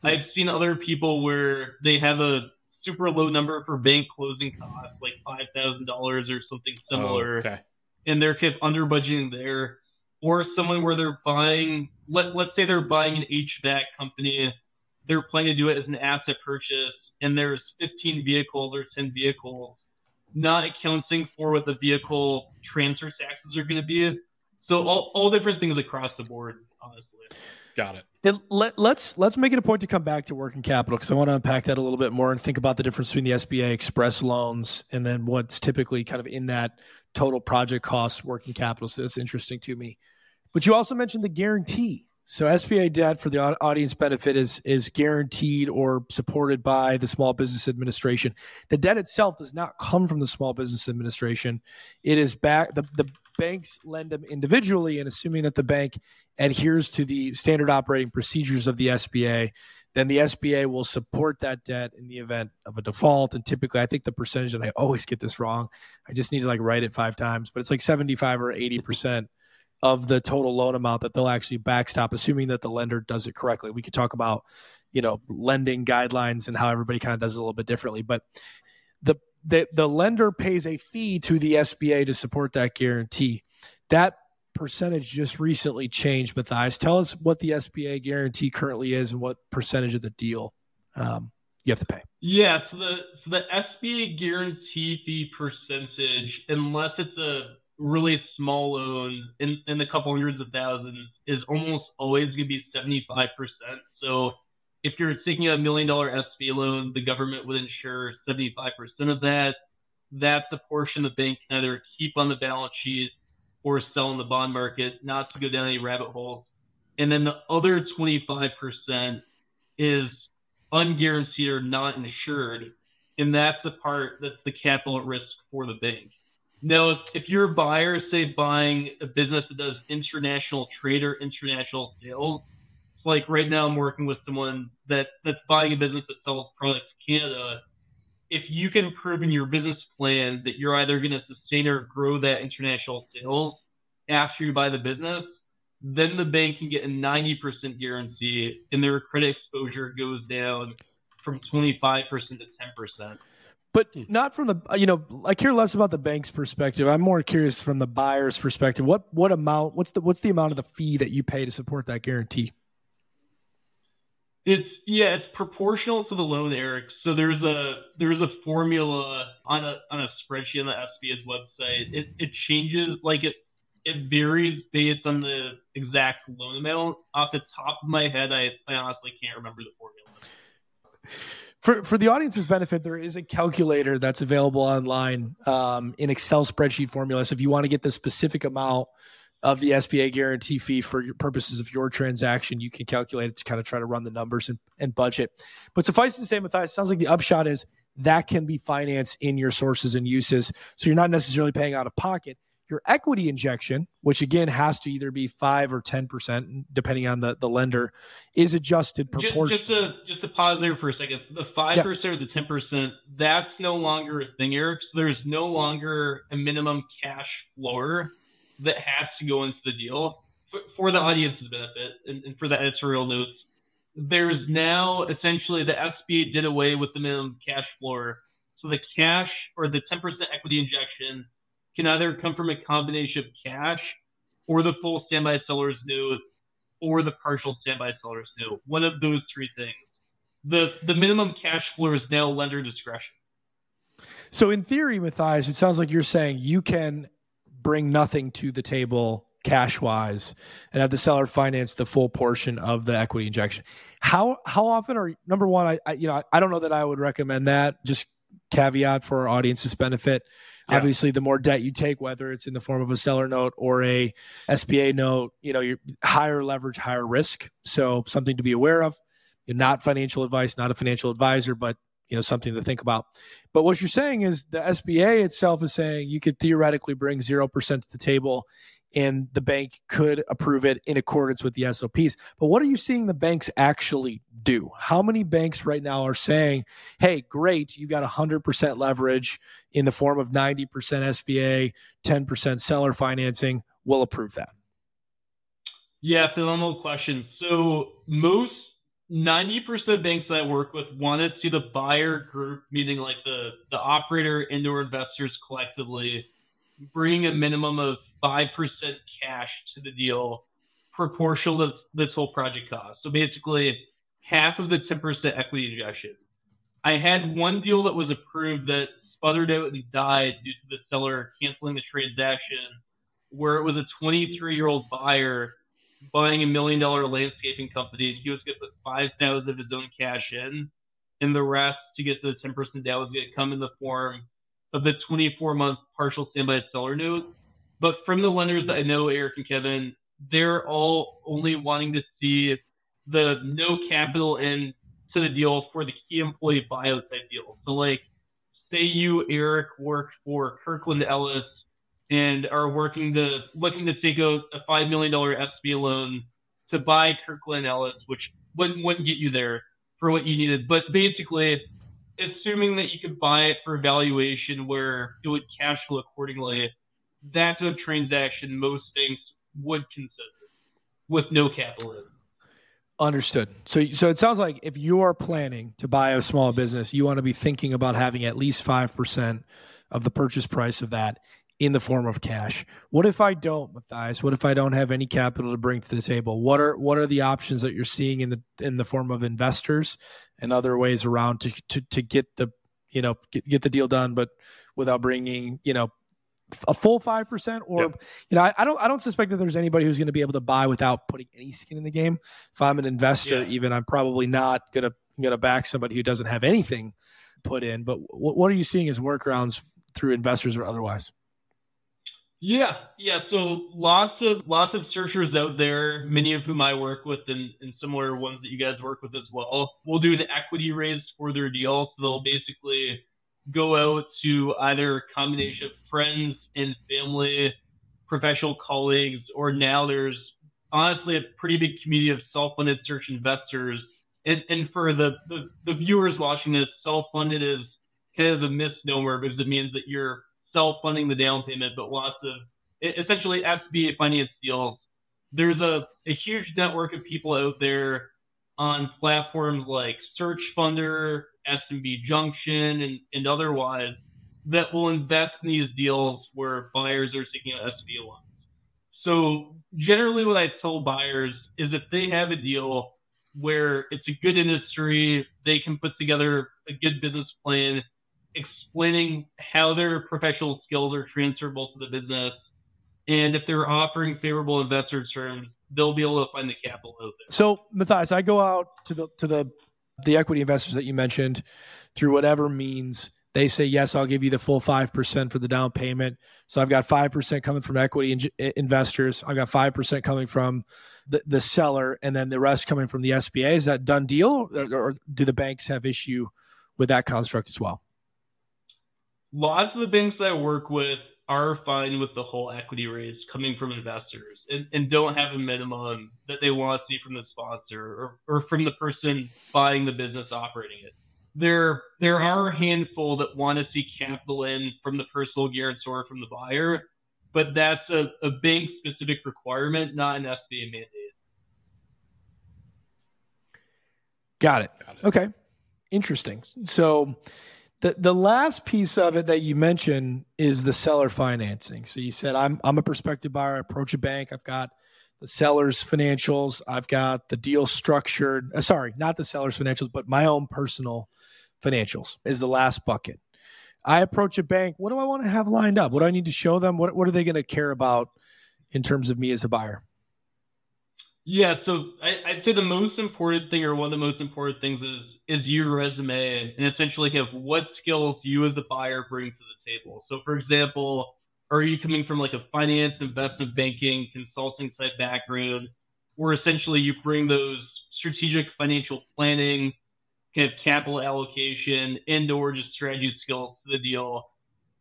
I've seen other people where they have a super low number for bank closing costs, like five thousand dollars or something oh, similar, Oh, okay. and they're kept under budgeting there. Or someone where they're buying, let let's say they're buying an HVAC company, they're planning to do it as an asset purchase, and there's 15 vehicles or 10 vehicles, not accounting for what the vehicle transfer taxes are going to be. So all, all different things across the board, honestly. Got it. And let, let's let's make it a point to come back to working capital because I want to unpack that a little bit more and think about the difference between the SBA express loans and then what's typically kind of in that total project cost working capital. So that's interesting to me. But you also mentioned the guarantee. So SBA debt for the audience benefit is is guaranteed or supported by the Small Business Administration. The debt itself does not come from the Small Business Administration. It is back the, the banks lend them individually and assuming that the bank adheres to the standard operating procedures of the SBA, then the SBA will support that debt in the event of a default. And typically, I think the percentage, and I always get this wrong, I just need to like write it five times, but it's like 75 or 80% of the total loan amount that they'll actually backstop, assuming that the lender does it correctly. We could talk about, you know, lending guidelines and how everybody kind of does it a little bit differently, but the the, the lender pays a fee to the SBA to support that guarantee. That percentage just recently changed, Matthias. Tell us what the SBA guarantee currently is and what percentage of the deal um, you have to pay. Yeah, so the so the SBA guarantee fee percentage, unless it's a really small loan in, in the couple hundreds of thousands, is almost always going to be seventy five percent. So if you're taking a million dollar SB loan, the government would insure seventy five percent of that. That's the portion the bank can either keep on the balance sheet or sell in the bond market, not to go down any rabbit hole. And then the other twenty five percent is unguaranteed or not insured, and that's the part that's the capital at risk for the bank. Now, if, if you're a buyer, say buying a business that does international trade or international sales, like right now I'm working with someone that that's buying a business that sells products to Canada. If you can prove in your business plan that you're either going to sustain or grow that international sales after you buy the business, then the bank can get a 90% guarantee and their credit exposure goes down from 25% to 10%. But hmm. not from the you know I care less about the bank's perspective. I'm more curious from the buyer's perspective. What what amount? What's the what's the amount of the fee that you pay to support that guarantee? It's yeah, it's proportional to the loan, Eric. So there's a there's a formula on a on a spreadsheet on the SBA's website. It it changes like it it varies based on the exact loan amount. Off the top of my head, I, I honestly can't remember the formula. For for the audience's benefit, there is a calculator that's available online um, in Excel spreadsheet formula. So if you want to get the specific amount of the SBA guarantee fee for your purposes of your transaction, you can calculate it to kind of try to run the numbers and, and budget. But suffice to say, Matthias, sounds like the upshot is that can be financed in your sources and uses. So you're not necessarily paying out of pocket. Your equity injection, which again has to either be five or ten percent, depending on the, the lender, is adjusted Ju- proportionally. Just to just to pause there for a second. The five percent or the ten percent, that's no longer a thing, Eric. So there's no longer a minimum cash floor that has to go into the deal for, for the audience's benefit and, and for the editorial notes. There's now essentially the SBA did away with the minimum cash floor. So the cash or the 10% equity injection can either come from a combination of cash or the full standby seller's note or the partial standby seller's note. One of those three things. The the minimum cash floor is now lender discretion. So in theory, Matthias, it sounds like you're saying you can bring nothing to the table cash wise and have the seller finance the full portion of the equity injection. How how often are number one, I, I you know, I, I don't know that I would recommend that. Just caveat for our audience's benefit. Yeah. Obviously, the more debt you take, whether it's in the form of a seller note or a SBA note, you know, you're higher leverage, higher risk. So something to be aware of. You're not financial advice, not a financial advisor, but you know something to think about. But what you're saying is the SBA itself is saying you could theoretically bring zero percent to the table, and the bank could approve it in accordance with the SOPs. But what are you seeing the banks actually do? How many banks right now are saying, "Hey, great, you got 100% leverage in the form of 90% SBA, 10% seller financing. We'll approve that." Yeah, phenomenal question. So most 90% of banks that I work with want to see the buyer group, meaning like the, the operator and or investors collectively, bring a minimum of 5% cash to the deal proportional to this whole project cost. So basically, half of the 10% equity injection. I had one deal that was approved that sputtered out and died due to the seller canceling the transaction, where it was a 23 year old buyer buying a million dollar landscaping company. He was going to put five thousand of his own cash in, and the rest to get the 10% down was going to come in the form of the 24 month partial standby seller note. But from the lenders that I know, Eric and Kevin, they're all only wanting to see the no capital in to the deal for the key employee buyout type deal. So, like, say you, Eric, work for Kirkland Ellis and are working to looking to take out a five million dollar SB loan to buy Kirkland Ellis, which wouldn't wouldn't get you there for what you needed. But basically, assuming that you could buy it for valuation where it would cash flow accordingly, that's a transaction most banks would consider with no capital. Understood. So, so it sounds like if you are planning to buy a small business, you want to be thinking about having at least five percent of the purchase price of that in the form of cash. What if I don't, Matthias? What if I don't have any capital to bring to the table? What are what are the options that you're seeing in the in the form of investors and other ways around to to, to get the you know get, get the deal done, but without bringing you know a full five percent, or yep. you know, I, I, don't I don't suspect that there's anybody who's going to be able to buy without putting any skin in the game. If I'm an investor, yeah. even I'm probably not gonna gonna back somebody who doesn't have anything put in. But what, what are you seeing as workarounds through investors or otherwise? Yeah, yeah. So lots of lots of searchers out there, many of whom I work with, and, and similar ones that you guys work with as well. We'll do the equity raise for their deal. So they'll basically go out to either a combination of friends and family, professional colleagues, or now there's honestly a pretty big community of self-funded search investors. And, and for the, the, the viewers watching this, self-funded is kind of a misnomer because it means that you're self-funding the down payment, but lots of essentially SBA finance deals. There's a, a huge network of people out there on platforms like Search Funder, SMB Junction, and, and otherwise that will invest in these deals where buyers are seeking out SBA loans. So generally, what I tell buyers is if they have a deal where it's a good industry, they can put together a good business plan explaining how their professional skills are transferable to the business. And if they're offering favorable investor terms, they'll be able to find the capital out there. So, Matthias, I go out to the to the the equity investors that you mentioned through whatever means. They say yes, I'll give you the full five percent for the down payment. So I've got five percent coming from equity in- investors. I've got five percent coming from the, the seller, and then the rest coming from the SBA. Is that done deal, or, or do the banks have issue with that construct as well? Lots of the banks that I work with are fine with the whole equity raise coming from investors and, and don't have a minimum that they want to see from the sponsor or, or from the person buying the business operating it. There, there are a handful that want to see capital in from the personal guarantor from the buyer, but that's a, a bank specific requirement, not an SBA mandate. Got it. Got it. Okay. Interesting. So the the last piece of it that you mentioned is the seller financing. So you said I'm I'm a prospective buyer. I approach a bank. I've got the seller's financials. I've got the deal structured. Uh, sorry, not the seller's financials, but my own personal financials is the last bucket. I approach a bank. What do I want to have lined up? What do I need to show them? What what are they going to care about in terms of me as a buyer? Yeah, so I, would say the most important thing, or one of the most important things, is is your resume, and essentially have what skills you as the buyer bring to the table. So, for example, are you coming from like a finance, investment banking, consulting type background, where essentially you bring those strategic financial planning, kind of capital allocation, and/or just strategy skills to the deal?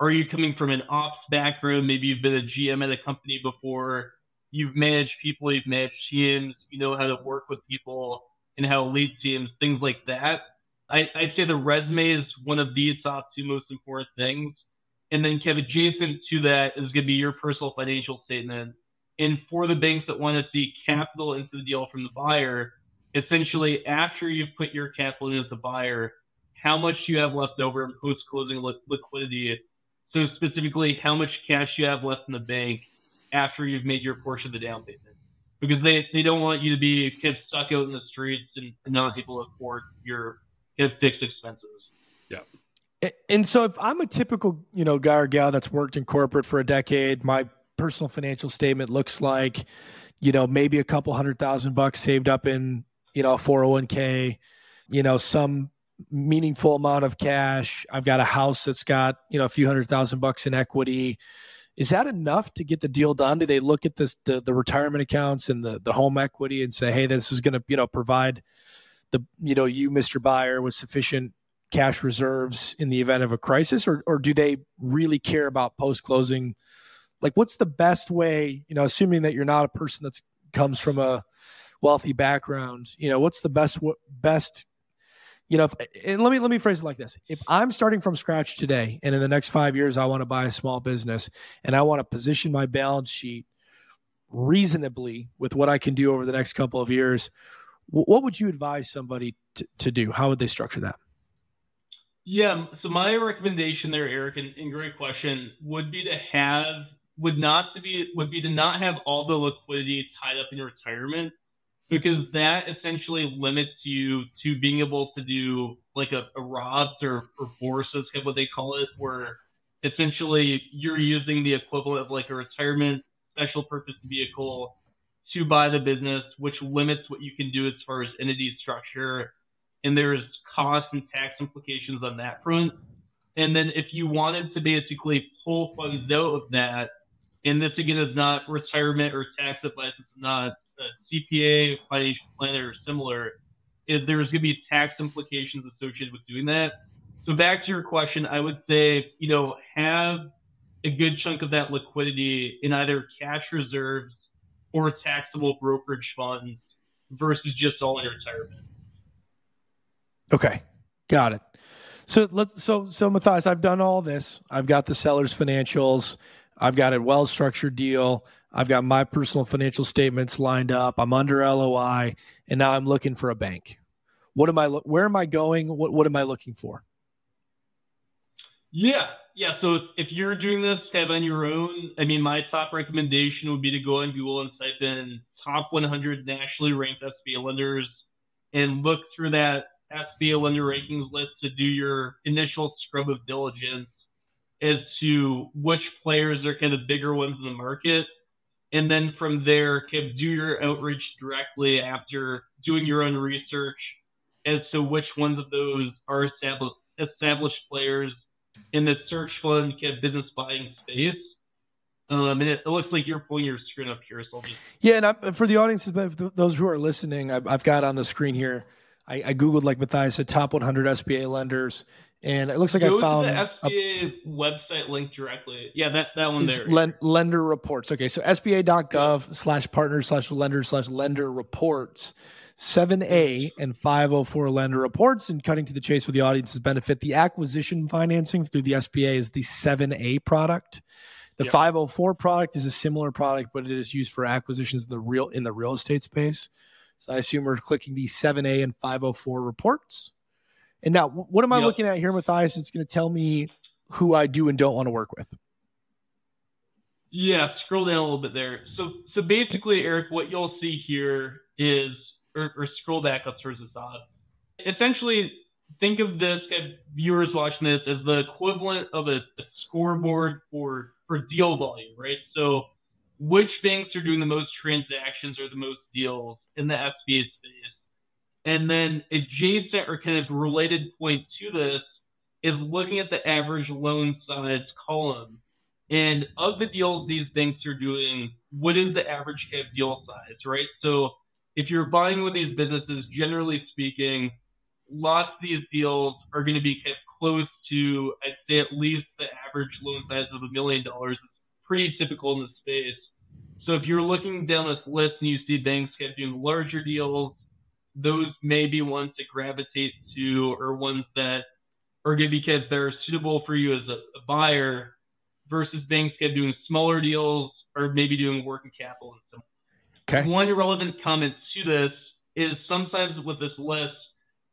Are you coming from an ops background? Maybe you've been a GM at a company before you've managed people, you've managed teams, you know how to work with people and how to lead teams, things like that. I, I'd say the resume is one of the top two most important things. And then, Kevin, adjacent to that is going to be your personal financial statement. And for the banks that want to see capital into the deal from the buyer, essentially after you've put your capital in as the buyer, how much do you have left over in post closing li- liquidity? So specifically, how much cash you have left in the bank after you've made your portion of the down payment, because they they don't want you to be kids stuck out in the streets and not able to afford your fixed expenses. Yeah. And so if I'm a typical, you know, guy or gal that's worked in corporate for a decade, my personal financial statement looks like, you know, maybe a couple hundred thousand bucks saved up in, you know, a 401k, you know, some meaningful amount of cash. I've got a house that's got, you know, a few hundred thousand bucks in equity. Is that enough to get the deal done? Do they look at this the, the retirement accounts and the, the home equity and say, hey, this is gonna, you know, provide the you know, you, Mr. Buyer, with sufficient cash reserves in the event of a crisis, or or do they really care about post closing? Like, what's the best way? You know, assuming that you're not a person that comes from a wealthy background, you know, what's the best best you know, if, and let me let me phrase it like this: If I'm starting from scratch today, and in the next five years I want to buy a small business, and I want to position my balance sheet reasonably with what I can do over the next couple of years, what would you advise somebody to, to do? How would they structure that? Yeah, so my recommendation there, Eric, and, and great question, would be to have would not to be would be to not have all the liquidity tied up in retirement because that essentially limits you to being able to do like a, a Roth or, or Bourses, what they call it, where essentially you're using the equivalent of like a retirement special purpose vehicle to buy the business, which limits what you can do as far as entity structure. And there's cost and tax implications on that front. And then if you wanted to basically pull funds out of that, and this again is not retirement or tax advice, it's not CPA, financial planner, or similar, there's going to be tax implications associated with doing that. So back to your question, I would say, you know, have a good chunk of that liquidity in either cash reserves or taxable brokerage funds versus just all in retirement. Okay, got it. So let's so so Matthias, I've done all this. I've got the seller's financials. I've got a well structured deal. I've got my personal financial statements lined up. I'm under LOI, and now I'm looking for a bank. What am I? Where am I going? What What am I looking for? Yeah, yeah. So if you're doing this kind of on your own, I mean, my top recommendation would be to go on Google and type in top 100 nationally ranked SBA lenders and look through that SBA lender rankings list to do your initial scrub of diligence as to which players are kind of bigger ones in the market and then from there can do your outreach directly after doing your own research as to which ones of those are established established players in the search fund business buying space. Um, and it, it, looks like you're pulling your screen up here. So I'll just... yeah, and I'm, for the audiences, but those who are listening, I've, I've got on the screen here. I, I googled like Matthias said, top 100 SBA lenders, and it looks like Go I found the SBA a, website link directly. Yeah, that, that one there. lender reports. Okay, so SBA.gov slash partner slash lender slash lender reports. 7A and 504 lender reports. And cutting to the chase for the audience's benefit, the acquisition financing through the SBA is the 7A product. The yep. 504 product is a similar product, but it is used for acquisitions in the real in the real estate space. So I assume we're clicking the 7A and 504 reports. And now, what am I yep. looking at here, Matthias? It's going to tell me who I do and don't want to work with. Yeah, scroll down a little bit there. So, so basically, Eric, what you'll see here is, or, or scroll back up towards the top. Essentially, think of this viewers watching this as the equivalent of a, a scoreboard for for deal volume, right? So, which banks are doing the most transactions or the most deals in the SBA space? And then adjacent or kind of related point to this is looking at the average loan size column. And of the deals these banks are doing, what is the average of deal size, right? So if you're buying with these businesses, generally speaking, lots of these deals are going to be of close to, at least the average loan size of a million dollars. Pretty typical in the space. So if you're looking down this list and you see banks of doing larger deals, those may be ones to gravitate to or ones that are good because they're suitable for you as a, a buyer versus banks kept doing smaller deals or maybe doing working capital. Okay. One relevant comment to this is sometimes with this list,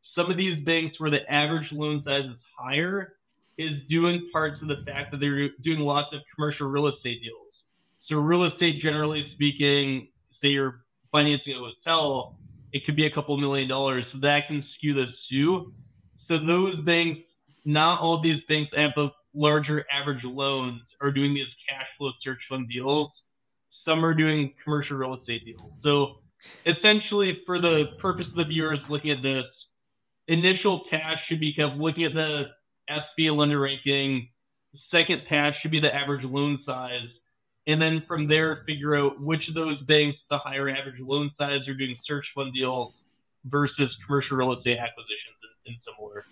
some of these banks where the average loan size is higher is doing parts of the fact that they're doing lots of commercial real estate deals. So real estate, generally speaking, they you're financing a hotel, it could be a couple million dollars. So that can skew the two. So those banks, not all these banks have the larger average loans are doing these cash flow search fund deals. Some are doing commercial real estate deals. So essentially, for the purpose of the viewers looking at this, initial cash should be kind of looking at the SBA lender ranking. Second task should be the average loan size. And then from there, figure out which of those banks, the higher average loan size, are doing search fund deals versus commercial real estate acquisitions and, and similar.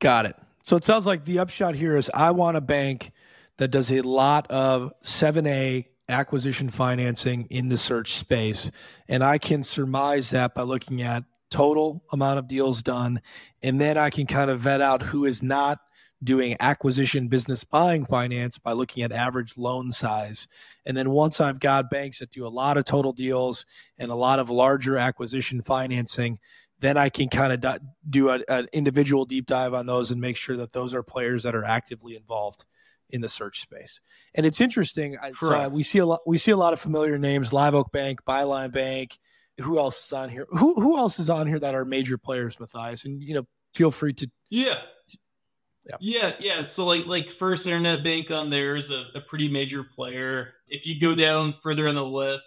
Got it. So it sounds like the upshot here is I want a bank that does a lot of 7A acquisition financing in the search space. And I can surmise that by looking at total amount of deals done. And then I can kind of vet out who is not doing acquisition business buying finance by looking at average loan size. And then once I've got banks that do a lot of total deals and a lot of larger acquisition financing, then I can kind of do an individual deep dive on those and make sure that those are players that are actively involved in the search space. And it's interesting. So we see a lot. We see a lot of familiar names: Live Oak Bank, Byline Bank. Who else is on here? Who who else is on here that are major players, Matthias? And you know, feel free to. Yeah. Yeah. yeah. So like like First Internet Bank on there is a, a pretty major player. If you go down further on the list,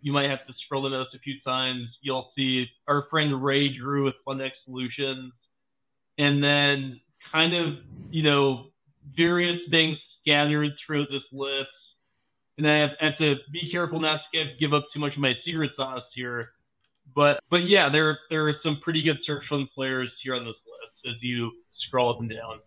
you might have to scroll to those a few times. You'll see our friend Ray Drew with Fundex Solutions, and then kind of you know various things gathered throughout this list. And I have, have to be careful not to give up too much of my secret sauce here. But but yeah, there there are some pretty good search fund players here on this list as you scroll up and down.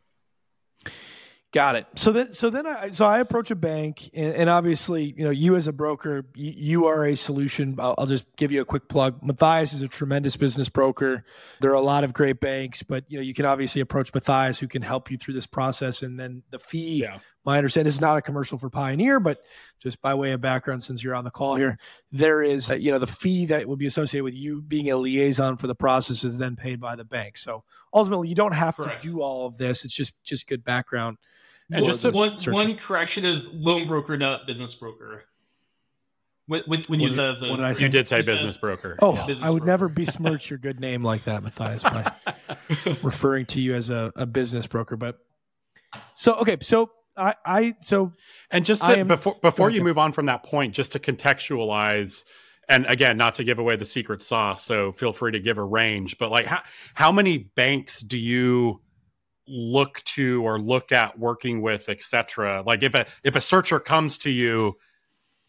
Got it. So then, so then I, so I approach a bank, and, and obviously, you know, you as a broker, you, you are a solution. I'll, I'll, just give you a quick plug. Matthias is a tremendous business broker. There are a lot of great banks, but you know, you can obviously approach Matthias, who can help you through this process. And then the fee. Yeah. My understanding this is not a commercial for Pioneer, but just by way of background, since you're on the call here, there is, uh, you know, the fee that would be associated with you being a liaison for the process is then paid by the bank. So ultimately, you don't have Correct. to do all of this. It's just just good background. And just one, one correction is loan broker, not business broker. When, when, when you, the, the, did you did say business said, broker. Oh, yeah. I would broker. never besmirch your good name like that, Matthias, by referring to you as a, a business broker. But so okay, so I, I so and just to, am, before before you move on from that point, just to contextualize, and again, not to give away the secret sauce, so feel free to give a range. But like, how how many banks do you look to or look at working with, etc. Like if a if a searcher comes to you,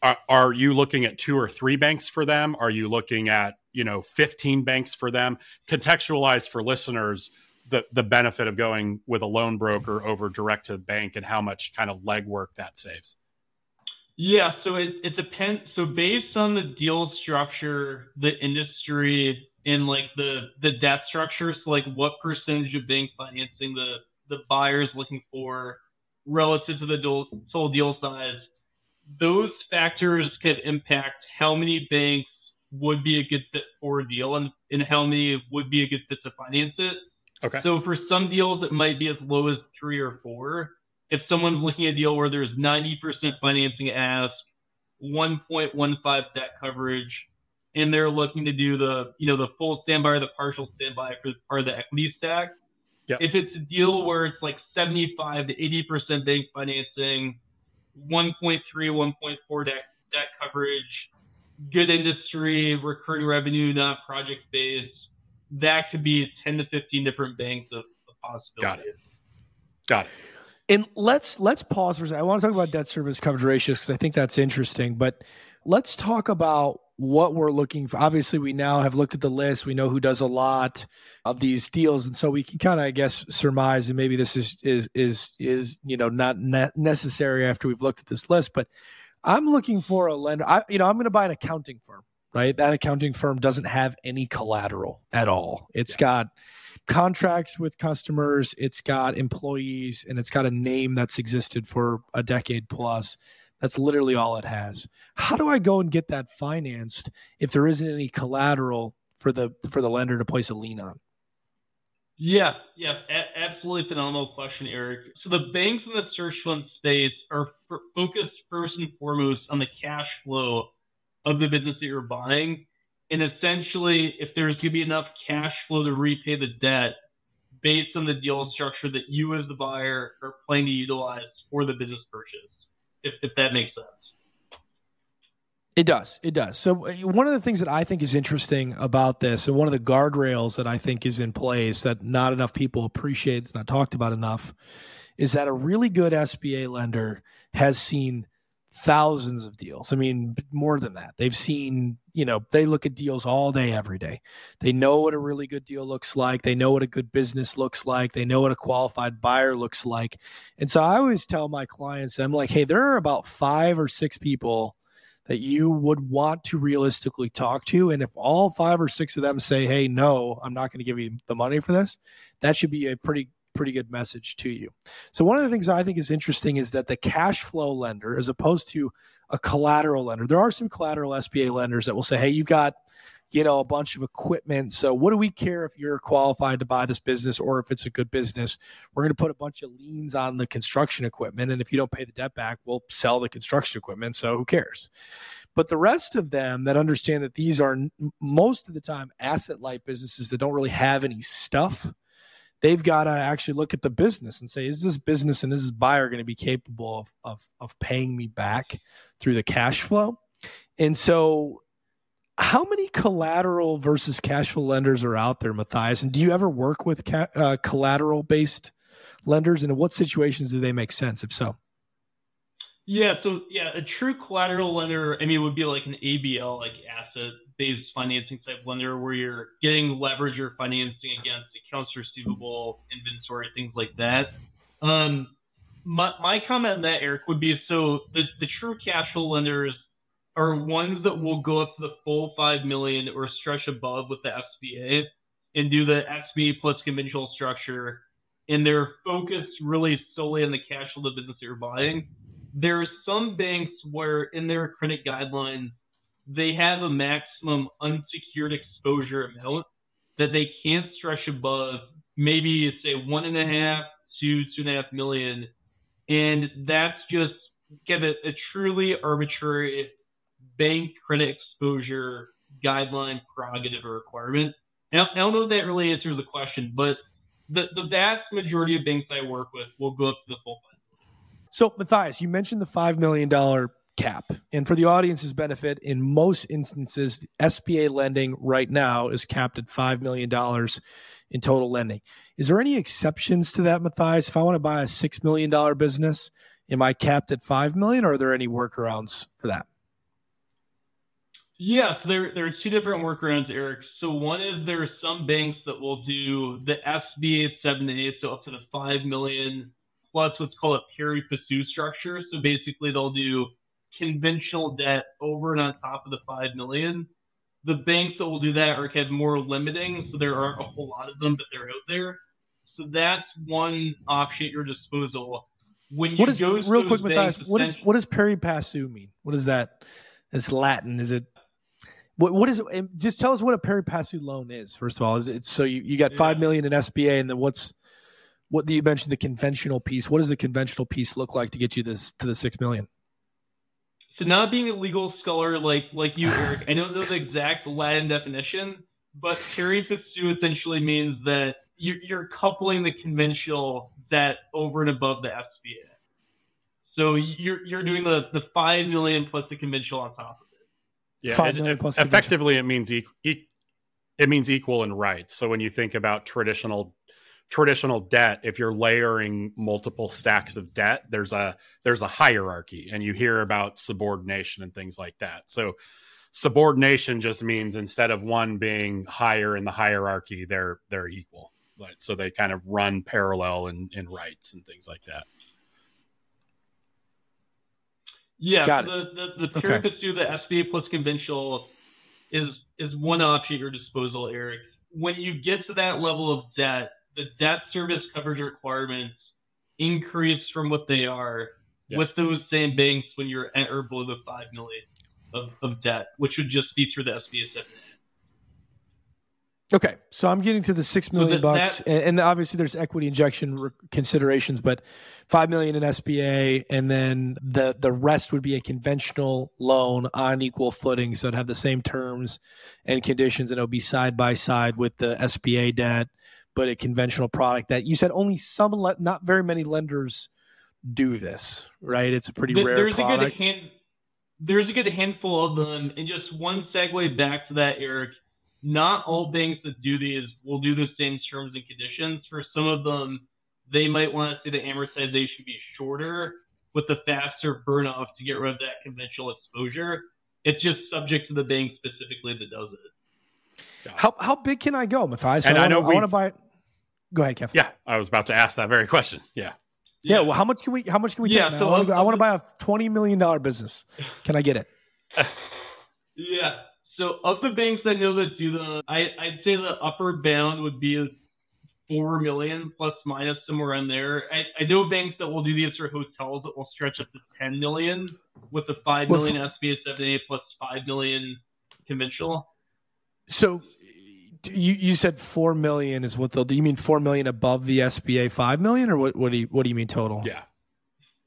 are, are you looking at two or three banks for them? Are you looking at you know 15 banks for them? Contextualize for listeners the the benefit of going with a loan broker over direct to the bank and how much kind of legwork that saves. Yeah, so it, it depends. So based on the deal structure, the industry, and like the the debt structure. So like what percentage of bank financing the the buyer is looking for relative to the total deal size. Those factors can impact how many banks would be a good fit for a deal and, and how many would be a good fit to finance it. Okay. So for some deals, it might be as low as three or four. If someone's looking at a deal where there's 90% financing ask, 1.15 debt coverage, and they're looking to do the you know the full standby or the partial standby for part of the equity stack. Yep. If it's a deal where it's like 75 to 80 percent bank financing, 1.3, 1.4 debt, debt coverage, good industry, recurring revenue, not project based, that could be 10 to 15 different banks of, of possibility. Got it. Got it. And let's let's pause for a second. I want to talk about debt service coverage ratios because I think that's interesting. But let's talk about what we're looking for. Obviously, we now have looked at the list. We know who does a lot of these deals, and so we can kind of, I guess, surmise. And maybe this is is is is you know not ne- necessary after we've looked at this list. But I'm looking for a lender. I you know I'm going to buy an accounting firm. Right, that accounting firm doesn't have any collateral at all. It's yeah. got contracts with customers, it's got employees, and it's got a name that's existed for a decade plus that's literally all it has. How do I go and get that financed if there isn't any collateral for the for the lender to place a lien on? Yeah, yeah, a- absolutely phenomenal question, Eric. So the banks in the search fund states are f- focused first and foremost on the cash flow of the business that you're buying, and essentially, if there's going to be enough cash flow to repay the debt based on the deal structure that you as the buyer are planning to utilize for the business purchase, if, if that makes sense. It does. It does. So uh, one of the things that I think is interesting about this, and one of the guardrails that I think is in place that not enough people appreciate, it's not talked about enough, is that a really good SBA lender has seen thousands of deals. I mean, more than that. They've seen, you know, they look at deals all day, every day. They know what a really good deal looks like. They know what a good business looks like. They know what a qualified buyer looks like. And so I always tell my clients, I'm like, hey, there are about five or six people that you would want to realistically talk to. And if all five or six of them say, hey, no, I'm not going to give you the money for this, that should be a pretty pretty good message to you. So one of the things I think is interesting is that the cash flow lender as opposed to a collateral lender. There are some collateral SBA lenders that will say, "Hey, you've got you know, a bunch of equipment. So what do we care if you're qualified to buy this business or if it's a good business? We're going to put a bunch of liens on the construction equipment. And if you don't pay the debt back, we'll sell the construction equipment. So who cares? But the rest of them that understand that these are most of the time asset light businesses that don't really have any stuff, they've got to actually look at the business and say, is this business and is this buyer going to be capable of, of, of paying me back through the cash flow? And so how many collateral versus cash flow lenders are out there, Matthias? And do you ever work with ca- uh, collateral based lenders? And in what situations do they make sense, if so? Yeah, so yeah, a true collateral lender, I mean, would be like an ABL, like asset based financing type lender where you're getting leverage or financing against accounts receivable, inventory, things like that. Um, my, my comment on that, Eric, would be so the, the true cash flow lenders are ones that will go up to the full five million or stretch above with the SBA and do the SBA plus conventional structure, and they're focused really solely on the cash flow of the business they're buying. There are some banks where in their credit guidelines they have a maximum unsecured exposure amount that they can't stretch above maybe it's a one and a half to two and a half million. And that's just give it a truly arbitrary bank credit exposure guideline prerogative or requirement. And I don't know if that really answers the question, but the, the vast majority of banks I work with will go up to the full. So, Matthias, you mentioned the $5 million cap. And for the audience's benefit, in most instances, SBA lending right now is capped at $5 million in total lending. Is there any exceptions to that, Matthias? If I want to buy a $6 million business, am I capped at 5 million or are there any workarounds for that? Yeah, so there, there are two different workarounds, Eric. So one is there are some banks that will do the SBA 7 to 8, so up to the 5 million plus what's called a pari passu structure. So basically they'll do conventional debt over and on top of the 5 million. The banks that will do that are kind of more limiting, so there aren't a whole lot of them, but they're out there. So that's one option at your disposal. When you what is, go real quick, Matthias, what is what does pari passu mean? What is that? It's Latin. Is it what what is um, just tell us what a pari passu loan is first of all? Is it so you, you got five million in SBA and then what's what do you mentioned the conventional piece? What does the conventional piece look like to get you this to the six million? So not being a legal scholar like like you, Eric, I don't know the exact Latin definition, but pari passu essentially means that you're, you're coupling the conventional debt over and above the SBA. So you're you're doing the the five million plus the conventional on top of yeah, it, it, effectively, it means e- e- it means equal in rights. So when you think about traditional traditional debt, if you're layering multiple stacks of debt, there's a there's a hierarchy, and you hear about subordination and things like that. So subordination just means instead of one being higher in the hierarchy, they're they're equal. So they kind of run parallel in, in rights and things like that. Yeah, Got so the, the, the pari passu, the SBA plus conventional is is one option at your disposal, Eric. When you get to that level of debt, the debt service coverage requirements increase from what they are with those same banks when you're at or below the five million of, of debt, which would just be through the SBA 7 Okay, so I'm getting to the six million that- bucks, that- and, and obviously there's equity injection re- considerations, but five million in SBA, and then the the rest would be a conventional loan on equal footing, so it'd have the same terms and conditions, and it'll be side by side with the SBA debt, but a conventional product that you said only some, le- not very many lenders do this, right? It's a pretty Th- rare there's product. a good hand, there's a good handful of them, and just one segue back to that, Eric. Not all banks that do these will do the same terms and conditions. For some of them, they might want to say the amortization be shorter with the faster burn off to get rid of that conventional exposure. It's just subject to the bank specifically that does it. how how big can I go, Matthias? And I wanna- know I want to buy. Go ahead, Kev. Yeah, I was about to ask that very question. Yeah. Yeah. Well, how much can we? How much can we? Yeah, take, so I want to. I want to of buy a twenty million dollar business. Can I get it? Yeah. So of the banks that know that do the, I I'd say the upper bound would be four million plus minus somewhere in there. I, I know banks that will do these for hotels that will stretch up to ten million with the five million Well, million SBA seven A plus five million conventional. So, d- you you said four million is what they'll do. You mean four million above the SBA five million, or what? What do you What do you mean total? Yeah.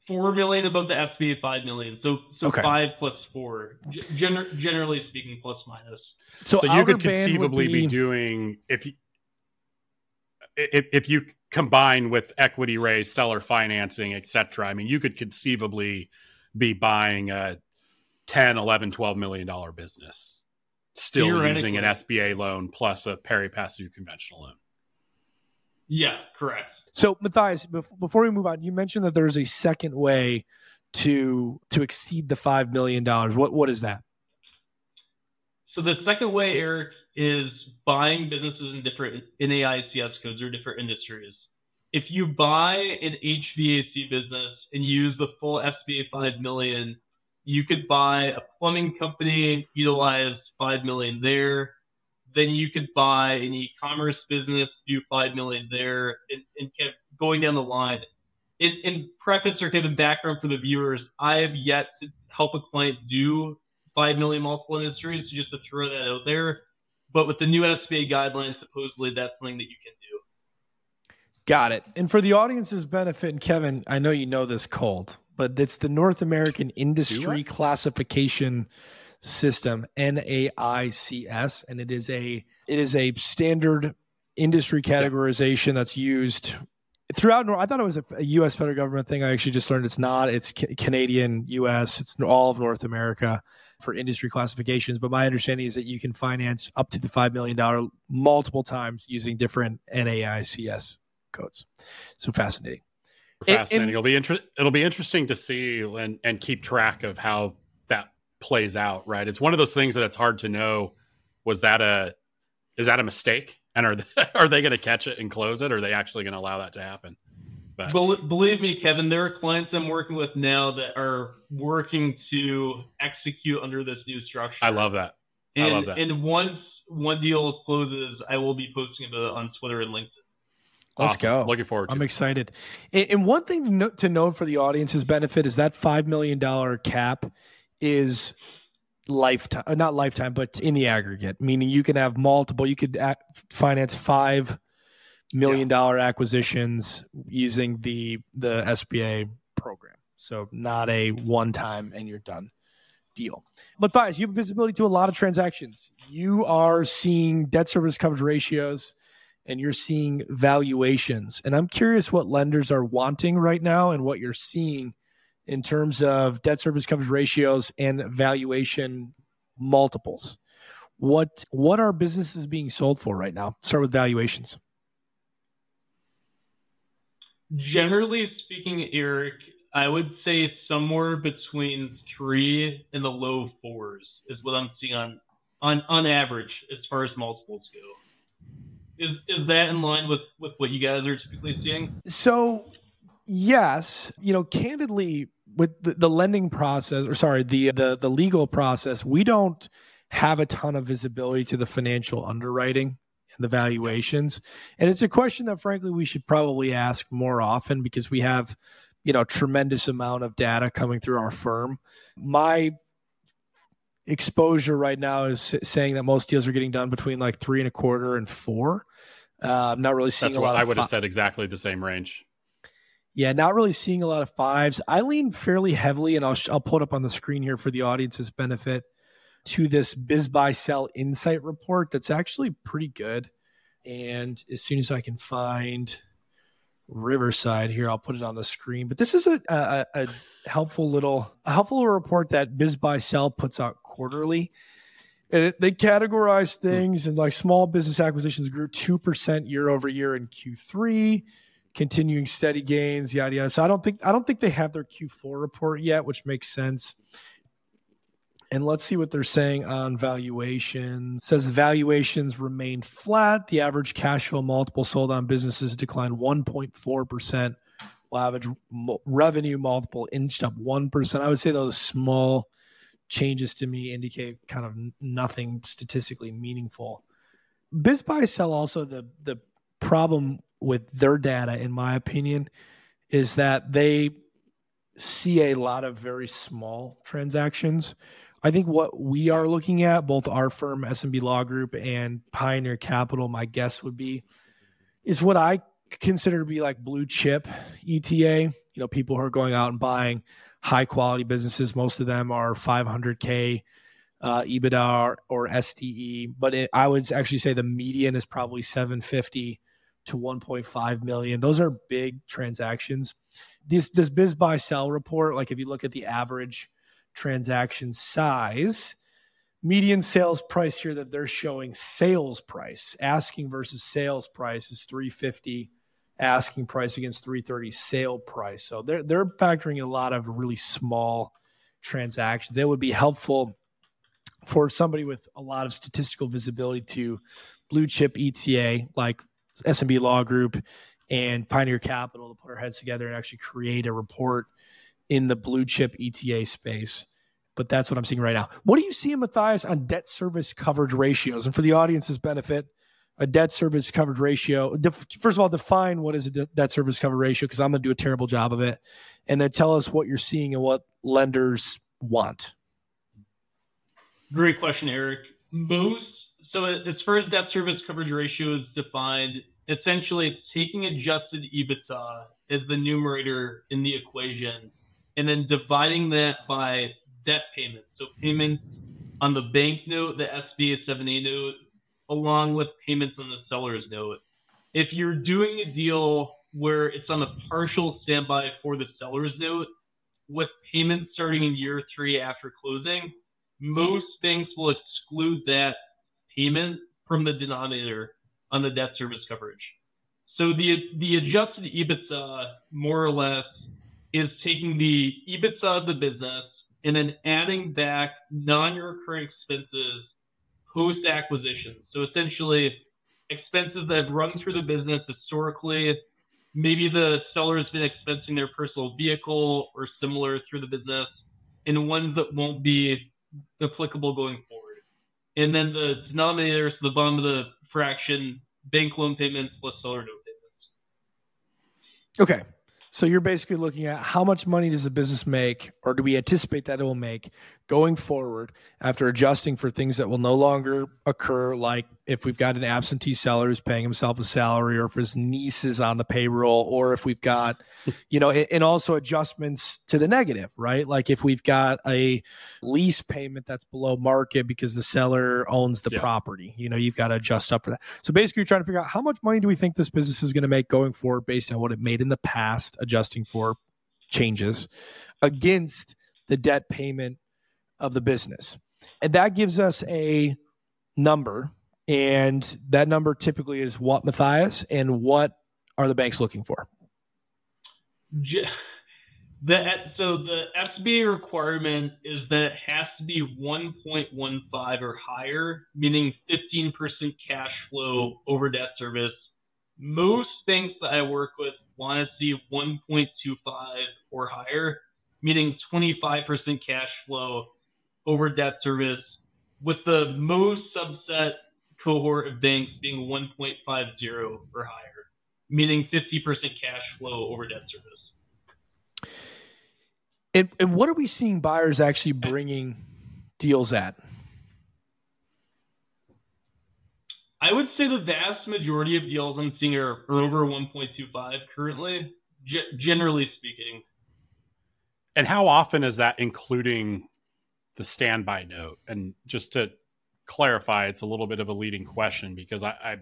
Four million above the SBA five million. So so Okay. five plus four. G- gener- generally speaking, plus minus. So, So you could conceivably be, doing if you if, if you combine with equity raise, seller financing, etc. I mean, you could conceivably be buying a 10, 11, 12 million dollar business, still using an SBA loan plus a pari passu conventional loan. Yeah, correct. So, Matthias, before we move on, you mentioned that there is a second way to to exceed the five million dollars. What What is that? So the second way, Eric, is buying businesses in different in NAICS codes or different industries. If you buy an HVAC business and use the full SBA five million, you could buy a plumbing company, utilize five million there. Then you could buy an e-commerce business, do five million there, and, and kept going down the line. In, in preface or kind of background for the viewers, I have yet to help a client do five million multiple industries, so just to throw that out there. But with the new SBA guidelines, supposedly that's something that you can do. Got it. And for the audience's benefit, and Kevin, I know you know this cold, but it's the North American Industry Classification System (NAICS), and it is a it is a standard industry categorization that's used throughout. Nor- I thought it was a, U.S. federal government thing. I actually just learned it's not. It's ca- Canadian, U.S. It's all of North America for industry classifications. But my understanding is that you can finance up to the five million dollar multiple times using different NAICS codes. So fascinating. And- Fascinating. and- it'll be inter- it'll be interesting to see and and keep track of how that plays out. Right. It's one of those things that it's hard to know. Was that a is that a mistake? And are they, are they going to catch it and close it? Or are they actually going to allow that to happen? But Bel- believe me, Kevin, there are clients I'm working with now that are working to execute under this new structure. I love that. I And, love that. And once one deal closes, I will be posting about it on Twitter and LinkedIn. Let's Awesome. go. Looking forward to I'm it. excited. And, and one thing to note, to note for the audience's benefit is that $5 million cap is lifetime, uh, not lifetime, but in the aggregate, meaning you can have multiple, you could ac- finance $5 million acquisitions using the, the SBA program. So not a one time and you're done deal. Matthias, you have visibility to a lot of transactions. You are seeing debt service coverage ratios and you're seeing valuations. And I'm curious what lenders are wanting right now and what you're seeing in terms of debt service coverage ratios and valuation multiples. What what are businesses being sold for right now? Start with valuations. Generally speaking, Eric, I would say it's somewhere between three and the low fours is what I'm seeing on on on average as far as multiples go. Is is that in line with with what you guys are typically seeing? So, yes, you know, candidly, with the, the lending process, or sorry, the the the legal process, we don't have a ton of visibility to the financial underwriting and the valuations, and it's a question that, frankly, we should probably ask more often because we have, you know, tremendous amount of data coming through our firm. My exposure right now is saying that most deals are getting done between like three and a quarter and four. Uh, I'm not really seeing That's a what lot. I would fi- have said exactly the same range. Yeah, not really seeing a lot of fives. I lean fairly heavily, and I'll I'll pull it up on the screen here for the audience's benefit to this BizBuySell insight report that's actually pretty good. And as soon as I can find Riverside here, I'll put it on the screen. But this is a, a, a helpful little a helpful little report that BizBuySell puts out quarterly. And it, they categorize hmm. things and like small business acquisitions grew 2% year over year in Q3 continuing steady gains, yada yada. So I don't think I don't think they have their Q4 report yet, which makes sense. And let's see what they're saying on valuation. It says valuations remained flat. The average cash flow multiple sold on businesses declined 1.4%, while average revenue multiple inched up 1%. I would say those small changes to me indicate kind of nothing statistically meaningful. BizBuySell also the the problem with their data, in my opinion, is that they see a lot of very small transactions. I think what we are looking at, both our firm, SMB Law Group, and Pioneer Capital, my guess would be, is what I consider to be like blue chip ETA. You know, people who are going out and buying high quality businesses. Most of them are 500K uh, EBITDA or, or SDE, but it, I would actually say the median is probably 750 to 1.5 million. Those are big transactions. This this BizBuySell report, like if you look at the average transaction size, median sales price here that they're showing sales price, asking versus sales price is 350 asking price against 330 sale price. So they're they're factoring in a lot of really small transactions. It would be helpful for somebody with a lot of statistical visibility to blue chip ETA like SMB Law Group and Pioneer Capital to put our heads together and actually create a report in the blue chip ETA space. But that's what I'm seeing right now. What do you see, Matthias, on debt service coverage ratios? And for the audience's benefit, a debt service coverage ratio. Def, first of all, define what is a de- debt service coverage ratio because I'm going to do a terrible job of it, and then tell us what you're seeing and what lenders want. Great question, Eric. Most so its first debt service coverage ratio is defined essentially taking adjusted EBITDA as the numerator in the equation, and then dividing that by debt payment. So payment on the bank note, the SBA 7A note, along with payments on the seller's note. If you're doing a deal where it's on a partial standby for the seller's note, with payment starting in year three after closing, most banks will exclude that payment from the denominator on the debt service coverage. So the the adjusted EBITDA more or less is taking the EBITDA of the business and then adding back non-recurring expenses post acquisition. So essentially expenses that have run through the business historically. Maybe the seller's been expensing their personal vehicle or similar through the business, and ones that won't be applicable going forward. And then the denominator is the bottom of the fraction, bank loan payments plus seller note payments. Okay. So you're basically looking at how much money does a business make, or do we anticipate that it will make going forward after adjusting for things that will no longer occur, like if we've got an absentee seller who's paying himself a salary, or if his niece is on the payroll, or if we've got, you know, and also adjustments to the negative, right? Like if we've got a lease payment that's below market because the seller owns the Yeah. property, you know, you've got to adjust up for that. So basically, you're trying to figure out how much money do we think this business is going to make going forward based on what it made in the past, adjusting for changes against the debt payment of the business. And that gives us a number. And that number typically is what, Matthias, and what are the banks looking for? The so the SBA requirement is that it has to be 1.15 or higher, meaning 15% cash flow over debt service. Most banks that I work with want of 1.25 or higher, meaning 25% cash flow over debt service, with the most subset cohort of banks being 1.50 or higher, meaning 50% cash flow over debt service. And, and what are we seeing buyers actually bringing deals at? I would say the vast majority of deals I'm are, are over 1.25 currently, g- generally speaking. And how often is that including the standby note? And just to clarify, it's a little bit of a leading question because I, I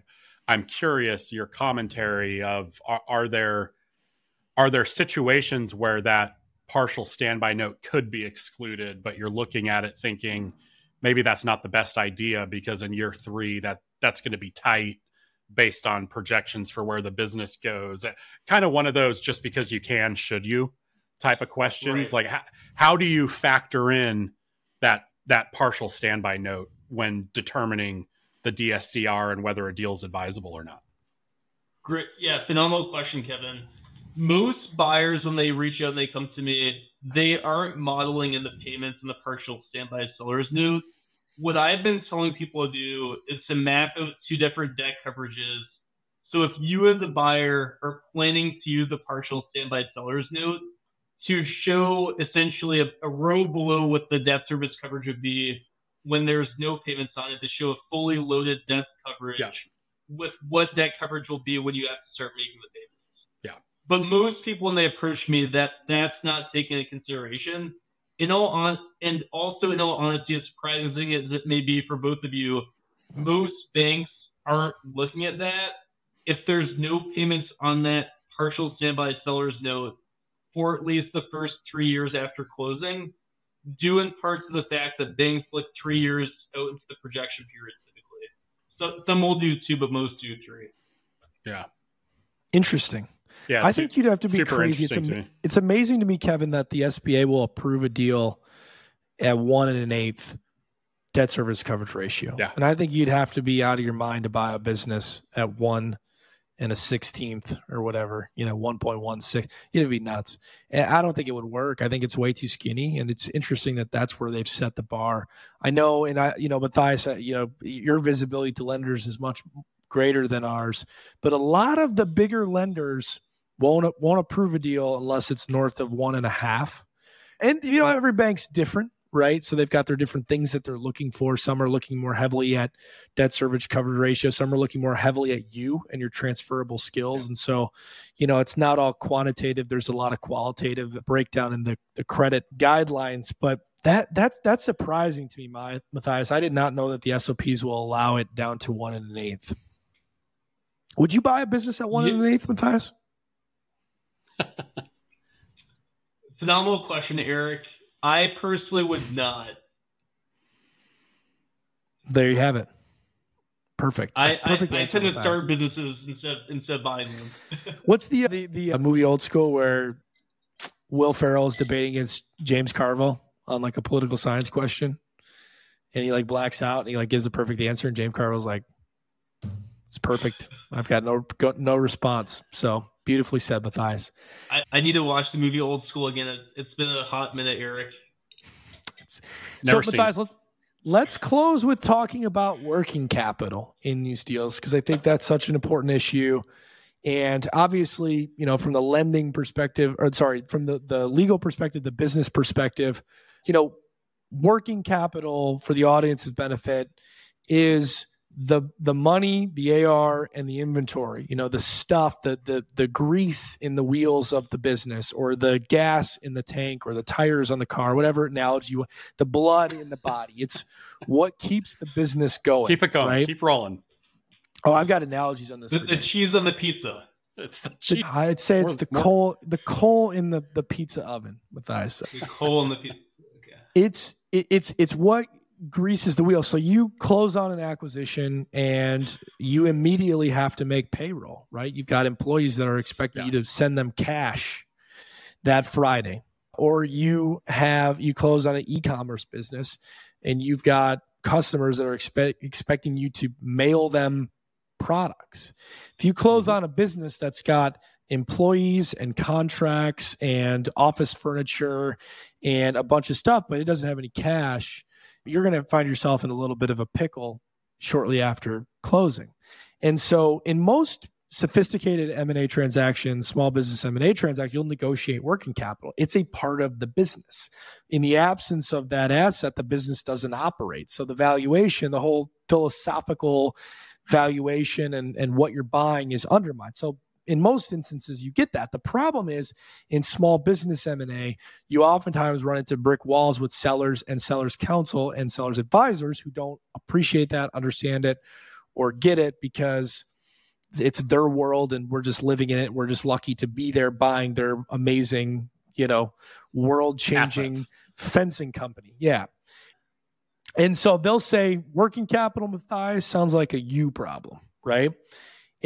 I'm curious your commentary of are, are there are there situations where that partial standby note could be excluded, but you're looking at it thinking maybe that's not the best idea because in year three that that's going to be tight based on projections for where the business goes. Uh, kind of one of those just because you can, should you type of questions. Right. Like how, how do you factor in that that partial standby note when determining the DSCR and whether a deal is advisable or not? Great. Yeah, phenomenal question, Kevin. Most buyers, when they reach out and they come to me, they aren't modeling in the payments and the partial standby seller's note what I've been telling people to do is to map out two different debt coverages. So if you as the buyer are planning to use the partial standby seller's note to show essentially a, a row below what the debt service coverage would be when there's no payments on it to show a fully loaded debt coverage yeah. with what debt coverage will be when you have to start making the payments. Yeah. But most people when they approach me that that's not taken into consideration in all on and also in all honesty, as surprising as it may be for both of you, most banks aren't looking at that. If there's no payments on that partial standby seller's note for at least the first three years after closing, due in part to the fact that banks look three years out into the projection period typically. So some will do two, but most do three. Yeah. Interesting. Yeah, I think you'd have to be crazy. It's, am- it's amazing to me, Kevin, that the SBA will approve a deal at one and an eighth debt service coverage ratio. Yeah. And I think you'd have to be out of your mind to buy a business at one and a sixteenth or whatever, you know, 1.16. It'd be nuts. And I don't think it would work. I think it's way too skinny. And it's interesting that that's where they've set the bar. I know, and I, you know, Matthias, you know, your visibility to lenders is much greater than ours, but a lot of the bigger lenders won't won't approve a deal unless it's north of one and a half. And you know, every bank's different, right? So they've got their different things that they're looking for. Some are looking more heavily at debt service coverage ratio. Some are looking more heavily at you and your transferable skills. Yeah. And so, you know, it's not all quantitative. There's a lot of qualitative breakdown in the, the credit guidelines, but that that's that's surprising to me, my Matthias. I did not know that the SOPs will allow it down to one and an eighth. Would you buy a business at one yeah. and an eighth, Matthias? Phenomenal question, Eric. I personally would not. There you have it. Perfect. I, Perfect I, I tend to start businesses instead instead of buying them. What's the the, the uh, movie Old School where Will Ferrell is debating against James Carville on like a political science question, and he like blacks out and he like gives the perfect answer, and James Carville's like, "It's perfect. I've got no no response." So Beautifully said, Matthias. I, I need to watch the movie Old School again. It's been a hot minute, Eric. It's, so, Matthias, let's, let's close with talking about working capital in these deals because I think that's such an important issue. And obviously, you know, from the lending perspective, or sorry, from the, the legal perspective, the business perspective, you know, working capital for the audience's benefit is the the money, the AR, and the inventory. You know, the stuff, the the the grease in the wheels of the business, or the gas in the tank, or the tires on the car, whatever analogy you want. The blood in the body. It's what keeps the business going. Keep it going. Right? Keep rolling. Oh, I've got analogies on this. The, the cheese on the pizza. It's the cheese. I'd say it's the coal, the coal in the the pizza oven. Matthias. The coal in the pizza. Okay. It's it, it's it's what greases the wheel. So you close on an acquisition and you immediately have to make payroll, right? You've got employees that are expecting yeah. you to send them cash that Friday. Or you have you close on an e-commerce business and you've got customers that are expect, expecting you to mail them products. If you close mm-hmm. on a business that's got employees and contracts and office furniture and a bunch of stuff, but it doesn't have any cash, you're going to find yourself in a little bit of a pickle shortly after closing. And so, in most sophisticated M&A transactions, small business M&A transaction, you'll negotiate working capital. It's a part of the business. In the absence of that asset, the business doesn't operate. So the valuation, the whole philosophical valuation and, and what you're buying is undermined. So in most instances you get that the problem is in small business m&a you oftentimes run into brick walls with sellers and sellers counsel and sellers advisors who don't appreciate that understand it or get it because it's their world and we're just living in it. We're just lucky to be there buying their amazing, you know, world changing fencing company. Yeah. And so they'll say working capital Matthias sounds like a you problem, right?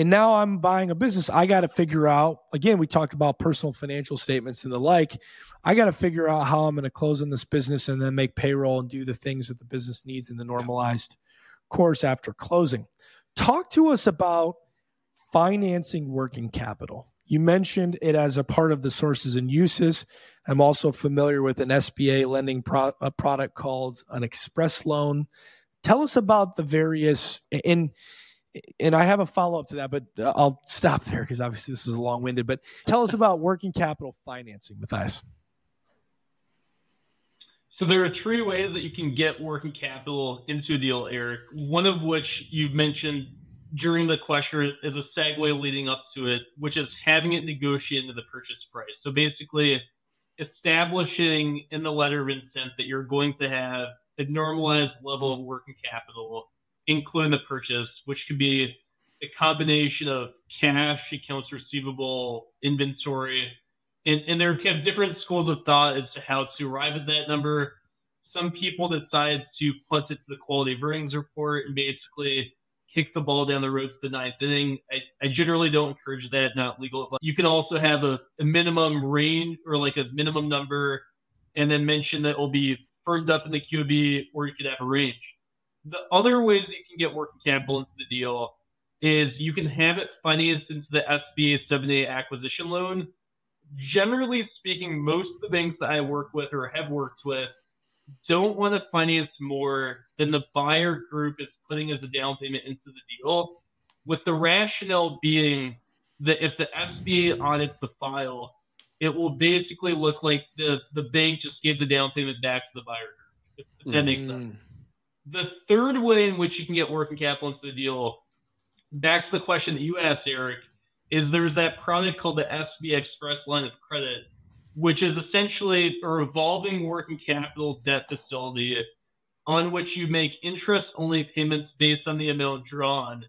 And now I'm buying a business. I got to figure out, again, we talked about personal financial statements and the like. I got to figure out how I'm going to close on this business and then make payroll and do the things that the business needs in the normalized course after closing. Talk to us about financing working capital. You mentioned it as a part of the sources and uses. I'm also familiar with an SBA lending pro- product called an express loan. Tell us about the various and and I have a follow up to that, but uh, I'll stop there because obviously this is long winded. But tell us about working capital financing, Matthias. So there are three ways that you can get working capital into a deal, Eric. One of which you mentioned during the question is a segue leading up to it, which is having it negotiated into the purchase price. So basically, establishing in the letter of intent that you're going to have a normalized level of working capital, including the purchase, which could be a combination of cash, accounts receivable, inventory, and, and there have different schools of thought as to how to arrive at that number. Some people decide to put it to the quality of earnings report and basically kick the ball down the road to the ninth inning. I, I generally don't encourage that, not legal. You can also have a, a minimum range or like a minimum number and then mention that will be firmed up in the QB or you could have a range. The other ways that you can get working capital into the deal is you can have it financed into the SBA 7A acquisition loan. Generally speaking, most of the banks that I work with or have worked with don't want to finance more than the buyer group is putting as a down payment into the deal, with the rationale being that if the SBA audits the file, it will basically look like the, the bank just gave the down payment back to the buyer group. If that makes mm. sense. The third way in which you can get working capital into the deal, back to the question that you asked, Eric, is there's that product called the SB Express line of credit which is essentially a revolving working capital debt facility on which you make interest only payments based on the amount drawn.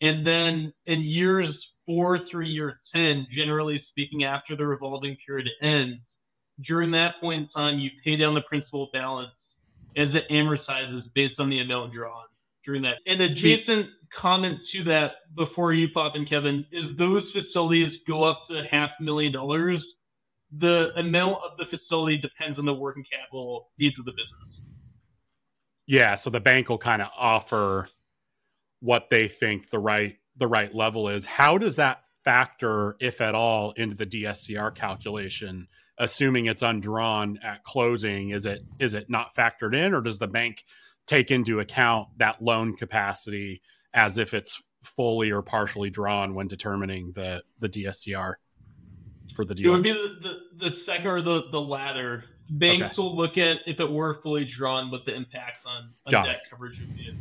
And then in years four through year 10, generally speaking, after the revolving period ends, during that point in time, you pay down the principal balance as it amortizes based on the amount drawn during that. And adjacent comment to that before you pop in, Kevin, is those facilities go up to half a million dollars the amount of the facility depends on the working capital needs of the business. Yeah, so the bank will kind of offer what they think the right the right level is. How does that factor, if at all, into the DSCR calculation? Assuming it's undrawn at closing, is it is it not factored in, or does the bank take into account that loan capacity as if it's fully or partially drawn when determining the the DSCR? for the deal? It would be the, the, the second or the, the latter. Banks okay. will look at if it were fully drawn, what the impact on, on debt it. coverage would be.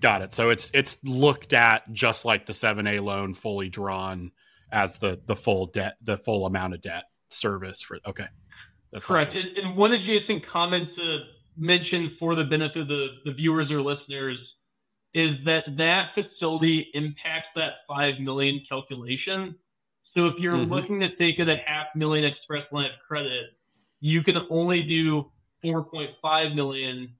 Got it. So it's it's looked at just like the seven A loan, fully drawn as the the full debt, the full amount of debt service for. Okay, that's correct. And, and one adjacent comment to mention for the benefit of the, the viewers or listeners is that that facility impacts that five million calculation. So if you're mm-hmm. looking to take it at half million express line of credit, you can only do 4.5 million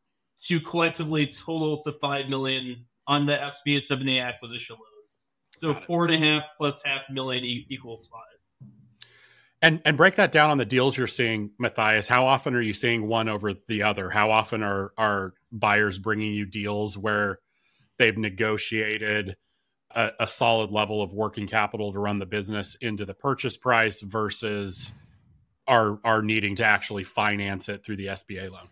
to collectively total up to 5 million on the SBA 7A acquisition loan. So four and a half plus half million equals five. And and break that down on the deals you're seeing, Matthias. How often are you seeing one over the other? How often are are buyers bringing you deals where they've negotiated a, a, solid level of working capital to run the business into the purchase price versus are are needing to actually finance it through the SBA loan?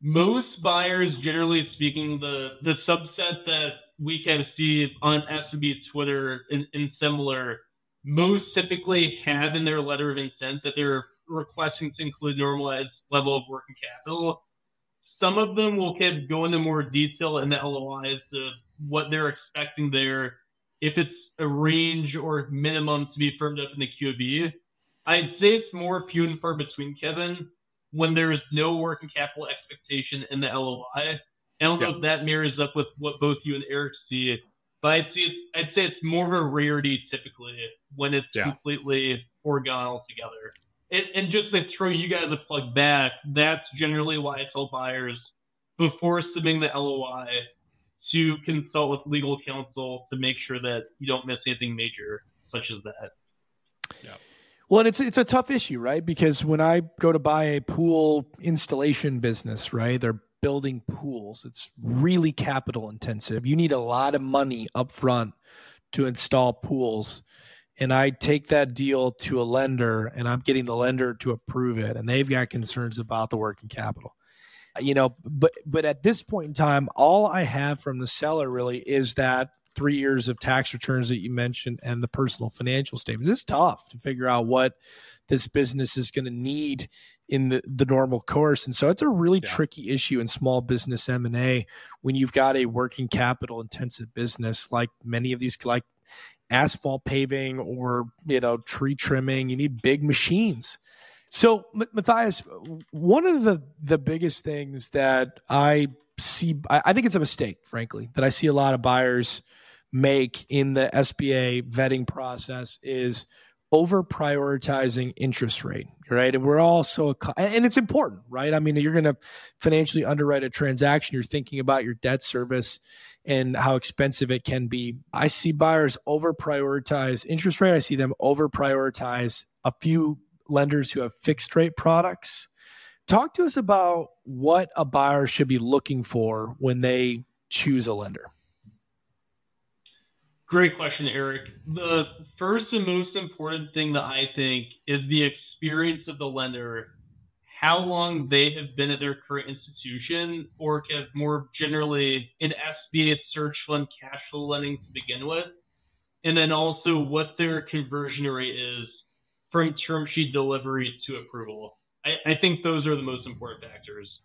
most buyers, generally speaking, the the subset that we can see on SMB Twitter and, and similar, most typically have in their letter of intent that they're requesting to include normalized level of working capital. Some of them will kind of go into more detail in the LOI as to what they're expecting there, if it's a range or minimum to be firmed up in the QB. I'd say it's more few and far between, Kevin, when there is no working capital expectation in the LOI. I don't know if that mirrors up with what both you and Eric see, but I see I'd say it's more of a rarity typically when it's yeah. completely foregone altogether. And, and just to throw you guys a plug back, that's generally why I tell buyers before submitting the LOI to consult with legal counsel to make sure that you don't miss anything major such as that. Yeah. Well, and it's it's a tough issue, right? Because when I go to buy a pool installation business, right, they're building pools. It's really capital intensive. You need a lot of money up front to install pools. And I take that deal to a lender and I'm getting the lender to approve it. And they've got concerns about the working capital. You know, but but at this point in time, all I have from the seller really is that three years of tax returns that you mentioned and the personal financial statements. It's tough to figure out what this business is going to need in the, the normal course. And so it's a really yeah. tricky issue in small business M&A when you've got a working capital intensive business like many of these like asphalt paving or, you know, tree trimming. You need big machines. So Matthias, one of the the biggest things that I see I, I think it's a mistake, frankly, that I see a lot of buyers make in the SBA vetting process is over prioritizing interest rate, right? And we're also, and it's important, right? I mean, you're going to financially underwrite a transaction, you're thinking about your debt service and how expensive it can be. I see buyers over prioritize interest rate. I see them over prioritize a few lenders who have fixed rate products. Talk to us about what a buyer should be looking for when they choose a lender. Great question, Eric. The first and most important thing that I think is the experience of the lender, how long they have been at their current institution, or more generally an SBA search fund cash flow lending to begin with. And then also what their conversion rate is from term sheet delivery to approval. I, I think those are the most important factors.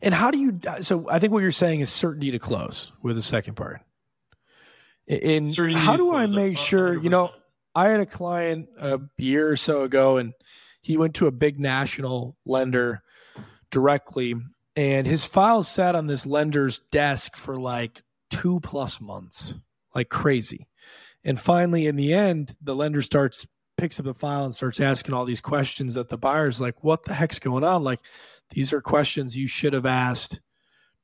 And how do you? So I think what you're saying is certainty to close with the second part. And how do I make sure, you know, I had a client a year or so ago and he went to a big national lender directly and his files sat on this lender's desk for like two plus months, like crazy. And finally, in the end, the lender starts picks up the file and starts asking all these questions that the buyer's like, what the heck's going on? Like, these are questions you should have asked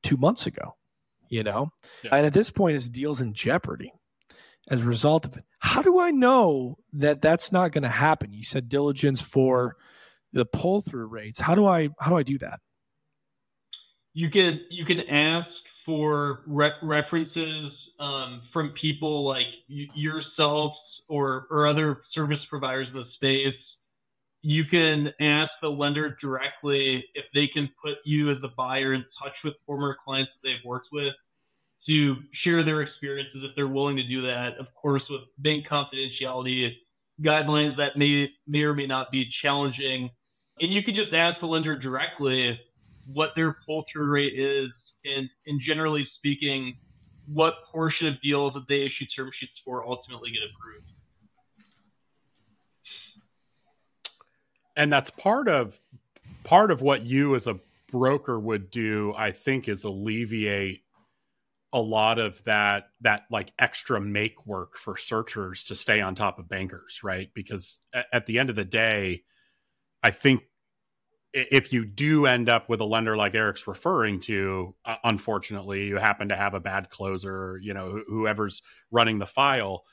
two months ago you know? Yeah. And at this point, his deal's in jeopardy as a result of it. How do I know that that's not going to happen? You said diligence for the pull through rates. How do I how do I do that? You can you can ask for re- references um, from people like yourself or or other service providers in the space. You can ask the lender directly if they can put you as the buyer in touch with former clients that they've worked with to share their experiences if they're willing to do that. Of course, with bank confidentiality guidelines that may may or may not be challenging. And you can just ask the lender directly what their pull through rate is, and and generally speaking, what portion of deals that they issue term sheets for ultimately get approved. And that's part of part of what you as a broker would do, I think, is alleviate a lot of that that like extra make work for searchers to stay on top of bankers right? Because at, the end of the day i think if you do end up with a lender like Eric's referring to, unfortunately, you happen to have a bad closer, you know, whoever's running the file,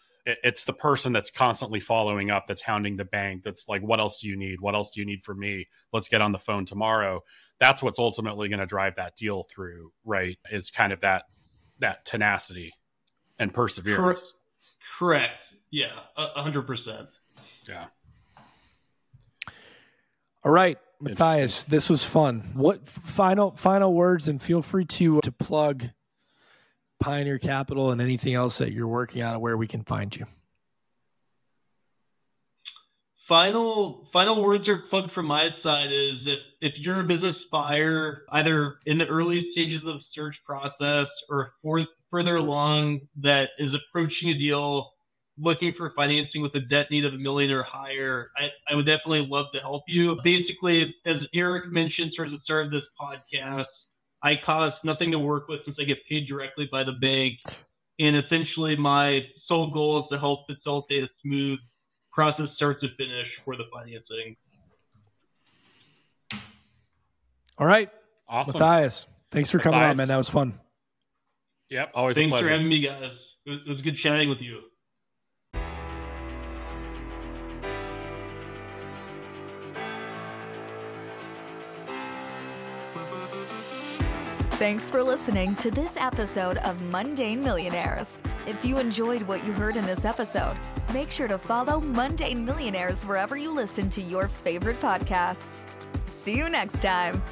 it's the person that's constantly following up, that's hounding the bank, that's like, what else do you need? What else do you need from me? Let's get on the phone tomorrow. That's what's ultimately going to drive that deal through, right? Is kind of that that tenacity and perseverance. Correct. Yeah, a hundred percent. Yeah. All right. Matthias, this was fun. What final final words and feel free to to plug Pioneer Capital and anything else that you're working on where we can find you. Final final words are fun from my side is that if you're a business buyer, either in the early stages of search process or for, further along that is approaching a deal looking for financing with a debt need of a million or higher, I, I would definitely love to help you. Basically, as Eric mentioned towards the start of this podcast, I cost nothing to work with since I get paid directly by the bank. And essentially, my sole goal is to help facilitate a smooth process start to finish for the financing. All right. Awesome. Matthias, thanks for coming Matthias. on, man. That was fun. Yep. Always a Thanks for having me, guys. It was, it was good chatting with you. Thanks for listening to this episode of Mundane Millionaires. If you enjoyed what you heard in this episode, make sure to follow Mundane Millionaires wherever you listen to your favorite podcasts. See you next time.